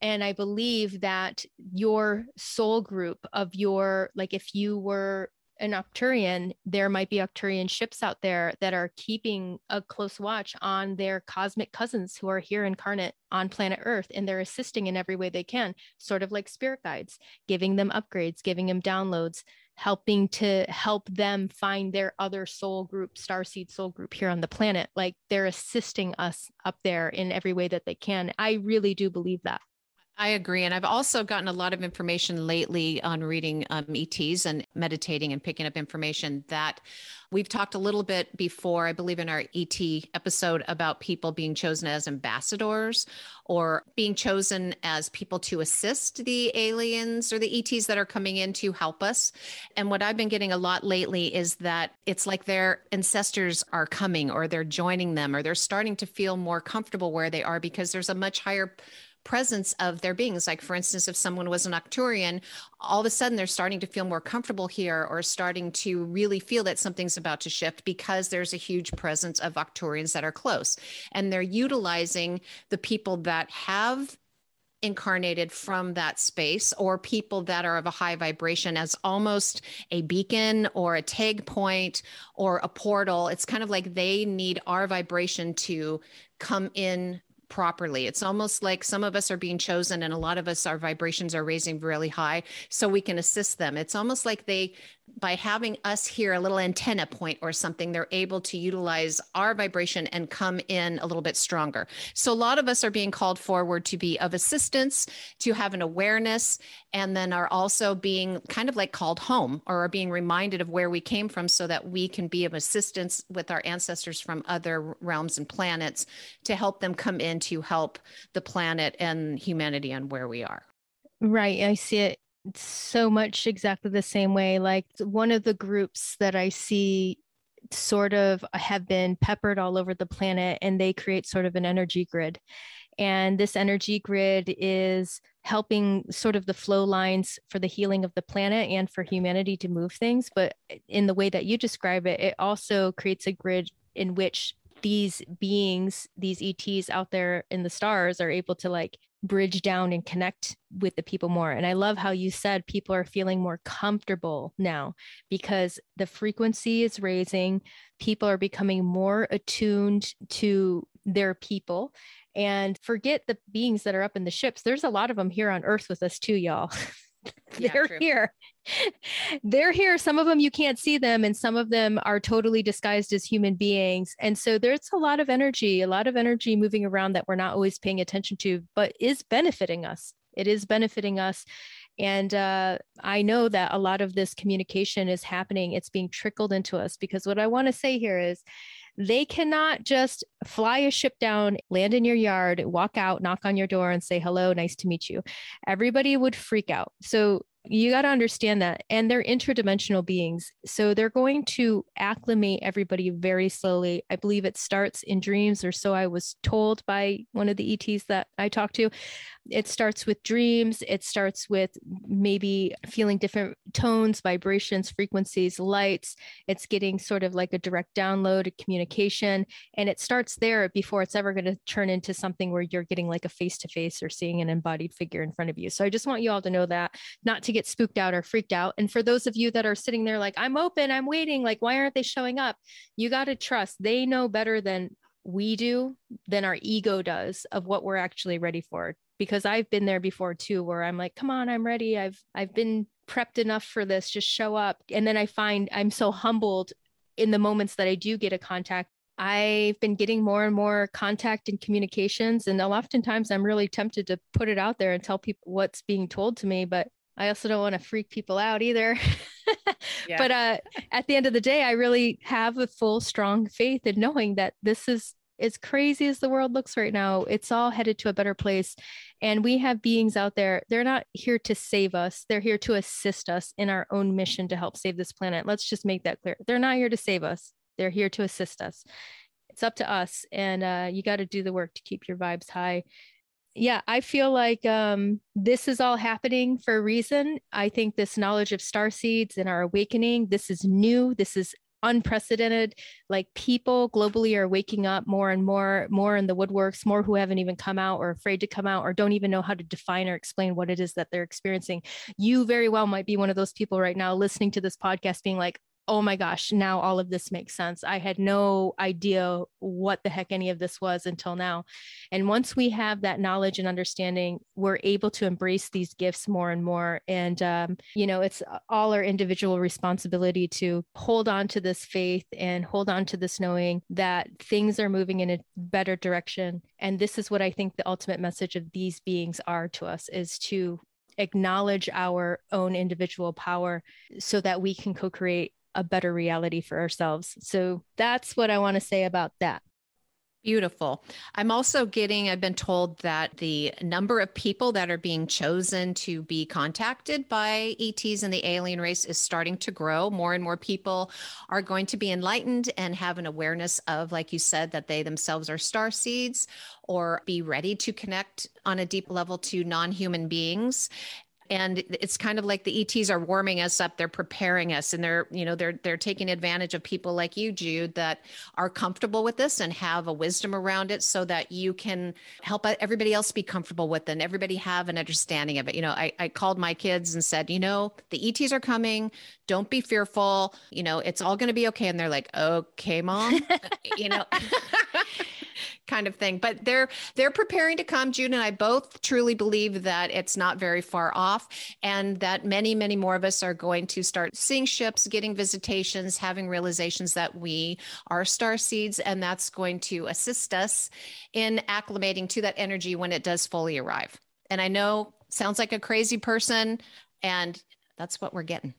And I believe that your soul group of your, like if you were an Arcturian, there might be Arcturian ships out there that are keeping a close watch on their cosmic cousins who are here incarnate on planet Earth, and they're assisting in every way they can, sort of like spirit guides, giving them upgrades, giving them downloads, helping to help them find their other soul group, starseed soul group here on the planet. Like they're assisting us up there in every way that they can. I really do believe that. I agree. And I've also gotten a lot of information lately on reading um, ETs and meditating and picking up information that we've talked a little bit before, I believe, in our ET episode about people being chosen as ambassadors or being chosen as people to assist the aliens or the ETs that are coming in to help us. And what I've been getting a lot lately is that it's like their ancestors are coming or they're joining them or they're starting to feel more comfortable where they are because there's a much higher presence of their beings. Like, for instance, if someone was an Arcturian, all of a sudden they're starting to feel more comfortable here or starting to really feel that something's about to shift because there's a huge presence of Arcturians that are close. And they're utilizing the people that have incarnated from that space or people that are of a high vibration as almost a beacon or a tag point or a portal. It's kind of like they need our vibration to come in properly. It's almost like some of us are being chosen and a lot of us, our vibrations are raising really high so we can assist them. It's almost like they by having us here a little antenna point or something, they're able to utilize our vibration and come in a little bit stronger. So, a lot of us are being called forward to be of assistance, to have an awareness, and then are also being kind of like called home or are being reminded of where we came from so that we can be of assistance with our ancestors from other realms and planets to help them come in to help the planet and humanity on where we are. Right. I see it so much exactly the same way. Like one of the groups that I see sort of have been peppered all over the planet and they create sort of an energy grid. And this energy grid is helping sort of the flow lines for the healing of the planet and for humanity to move things. But eh, in the way that you describe it, it also creates a grid in which these beings, these ETs out there in the stars are able to like bridge down and connect with the people more. And I love how you said people are feeling more comfortable now because the frequency is raising. People are becoming more attuned to their people. And forget the beings that are up in the ships. There's a lot of them here on Earth with us too, y'all. they're yeah, here. they're here. Some of them you can't see them, and some of them are totally disguised as human beings. And so there's a lot of energy, a lot of energy moving around that we're not always paying attention to, but is benefiting us. It is benefiting us. And uh, I know that a lot of this communication is happening. It's being trickled into us because what I want to say here is they cannot just fly a ship down, land in your yard, walk out, knock on your door, and say, hello, nice to meet you. Everybody would freak out. So you got to understand that. And they're interdimensional beings. So they're going to acclimate everybody very slowly. I believe it starts in dreams, or so I was told by one of the ETs that I talked to it starts with dreams it starts with maybe feeling different tones vibrations frequencies lights it's getting sort of like a direct download a communication and it starts there before it's ever going to turn into something where you're getting like a face to face or seeing an embodied figure in front of you so i just want you all to know that not to get spooked out or freaked out. And for those of you that are sitting there like i'm open i'm waiting like why aren't they showing up? You got to trust they know better than we do than our ego does of what we're actually ready for. Because I've been there before too where I'm like come on I'm ready. I've I've been prepped enough for this. Just show up. And then I find I'm so humbled in the moments that I do get a contact. I've been getting more and more contact and communications and oftentimes I'm really tempted to put it out there and tell people what's being told to me but I also don't want to freak people out either. yeah. But uh, at the end of the day, I really have a full, strong faith in knowing that this is as crazy as the world looks right now, it's all headed to a better place. And we have beings out there, they're not here to save us, they're here to assist us in our own mission to help save this planet. Let's just make that clear. They're not here to save us, they're here to assist us. It's up to us. And uh, you got to do the work to keep your vibes high. Yeah, I feel like um, this is all happening for a reason. I think this knowledge of star seeds and our awakening, this is new. This is unprecedented. Like people globally are waking up more and more, more in the woodworks, more who haven't even come out or afraid to come out or don't even know how to define or explain what it is that they're experiencing. You very well might be one of those people right now listening to this podcast being like, oh my gosh, now all of this makes sense. I had no idea what the heck any of this was until now. And once we have that knowledge and understanding, we're able to embrace these gifts more and more. And, um, you know, it's all our individual responsibility to hold on to this faith and hold on to this knowing that things are moving in a better direction. And this is what I think the ultimate message of these beings are to us is to acknowledge our own individual power so that we can co create a better reality for ourselves. So that's what I want to say about that. Beautiful. I'm also getting, I've been told that the number of people that are being chosen to be contacted by ETs and the alien race is starting to grow. More and more people are going to be enlightened and have an awareness of, like you said, that they themselves are star seeds or be ready to connect on a deep level to non human beings and it's kind of like the ets are warming us up. They're preparing us and they're you know they're they're taking advantage of people like you jude that are comfortable with this and have a wisdom around it so that you can help everybody else be comfortable with it and everybody have an understanding of it. You know i, I called my kids and said you know the ets are coming. Don't be fearful. You know it's all going to be okay. And they're like okay mom. You know kind of thing. But they're they're preparing to come. Jude and I both truly believe that it's not very far off, and that many many more of us are going to start seeing ships, getting visitations, having realizations that we are star seeds, and that's going to assist us in acclimating to that energy when it does fully arrive. And I know sounds like a crazy person, and that's what we're getting.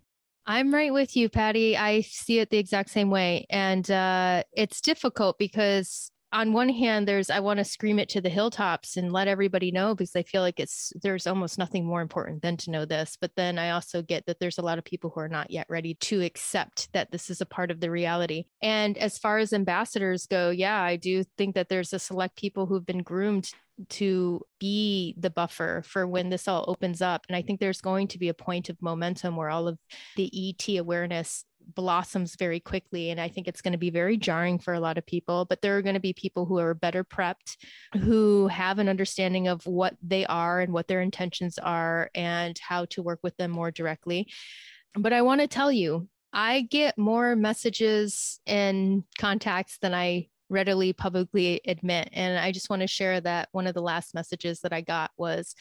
I'm right with you, Patty. I see it the exact same way. And uh, it's difficult because on one hand there's i want to scream it to the hilltops and let everybody know because i feel like it's there's almost nothing more important than to know this. But then i also get that there's a lot of people who are not yet ready to accept that this is a part of the reality. And as far as ambassadors go yeah i do think that there's a select people who've been groomed to be the buffer for when this all opens up. And i think there's going to be a point of momentum where all of the et awareness blossoms very quickly. And I think it's going to be very jarring for a lot of people, but there are going to be people who are better prepped, who have an understanding of what they are and what their intentions are and how to work with them more directly. But I want to tell you, I get more messages and contacts than I readily publicly admit. And I just want to share that one of the last messages that I got was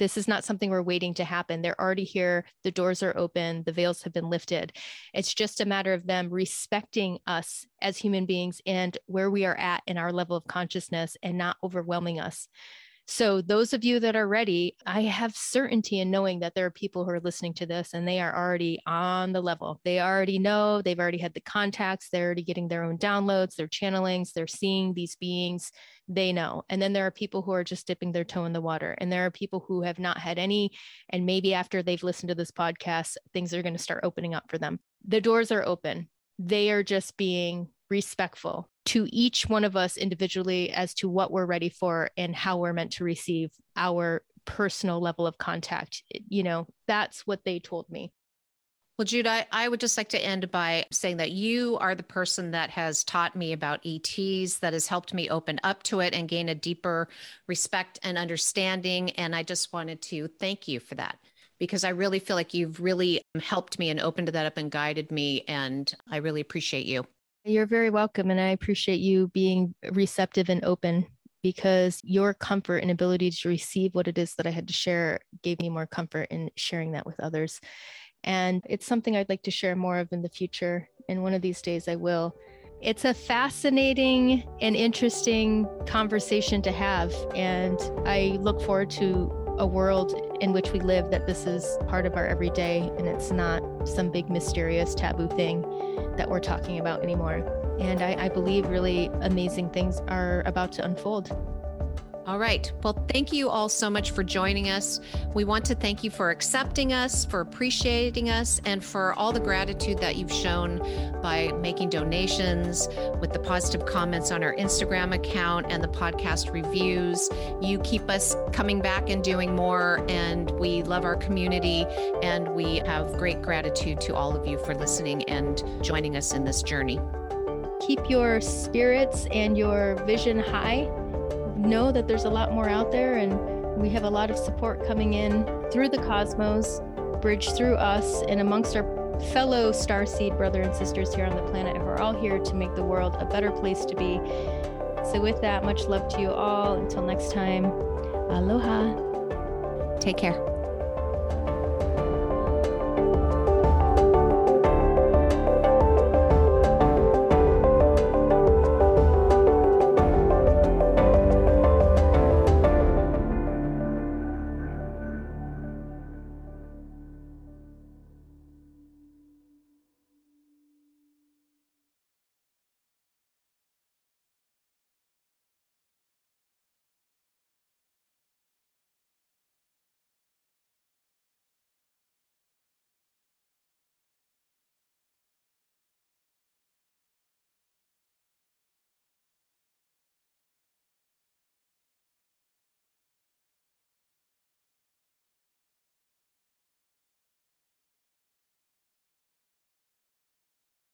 this is not something we're waiting to happen. They're already here. The doors are open. The veils have been lifted. It's just a matter of them respecting us as human beings and where we are at in our level of consciousness and not overwhelming us. So, those of you that are ready, I have certainty in knowing that there are people who are listening to this and they are already on the level. They already know, they've already had the contacts, they're already getting their own downloads, their channelings, they're seeing these beings, they know. And then there are people who are just dipping their toe in the water. And there are people who have not had any. And maybe after they've listened to this podcast, things are going to start opening up for them. The doors are open. They are just being respectful to each one of us individually as to what we're ready for and how we're meant to receive our personal level of contact. You know, that's what they told me. Well, Jude, I, I would just like to end by saying that you are the person that has taught me about ETs, that has helped me open up to it and gain a deeper respect and understanding. And I just wanted to thank you for that because I really feel like you've really um, helped me and opened that up and guided me. And I really appreciate you. You're very welcome. And I appreciate you being receptive and open because your comfort and ability to receive what it is that I had to share gave me more comfort in sharing that with others. And it's something I'd like to share more of in the future. And one of these days I will. It's a fascinating and interesting conversation to have. And I look forward to a world in which we live that this is part of our everyday and it's not some big mysterious taboo thing that we're talking about anymore. And I, I believe really amazing things are about to unfold. All right. Well, thank you all so much for joining us. We want to thank you for accepting us, for appreciating us, and for all the gratitude that you've shown by making donations, with the positive comments on our Instagram account and the podcast reviews. You keep us coming back and doing more, and we love our community. And we have great gratitude to all of you for listening and joining us in this journey. Keep your spirits and your vision high know that there's a lot more out there and we have a lot of support coming in through the cosmos, bridge through us, and amongst our fellow starseed brother and sisters here on the planet who are all here to make the world a better place to be. So, with that, much love to you all. Until next time, aloha. Take care.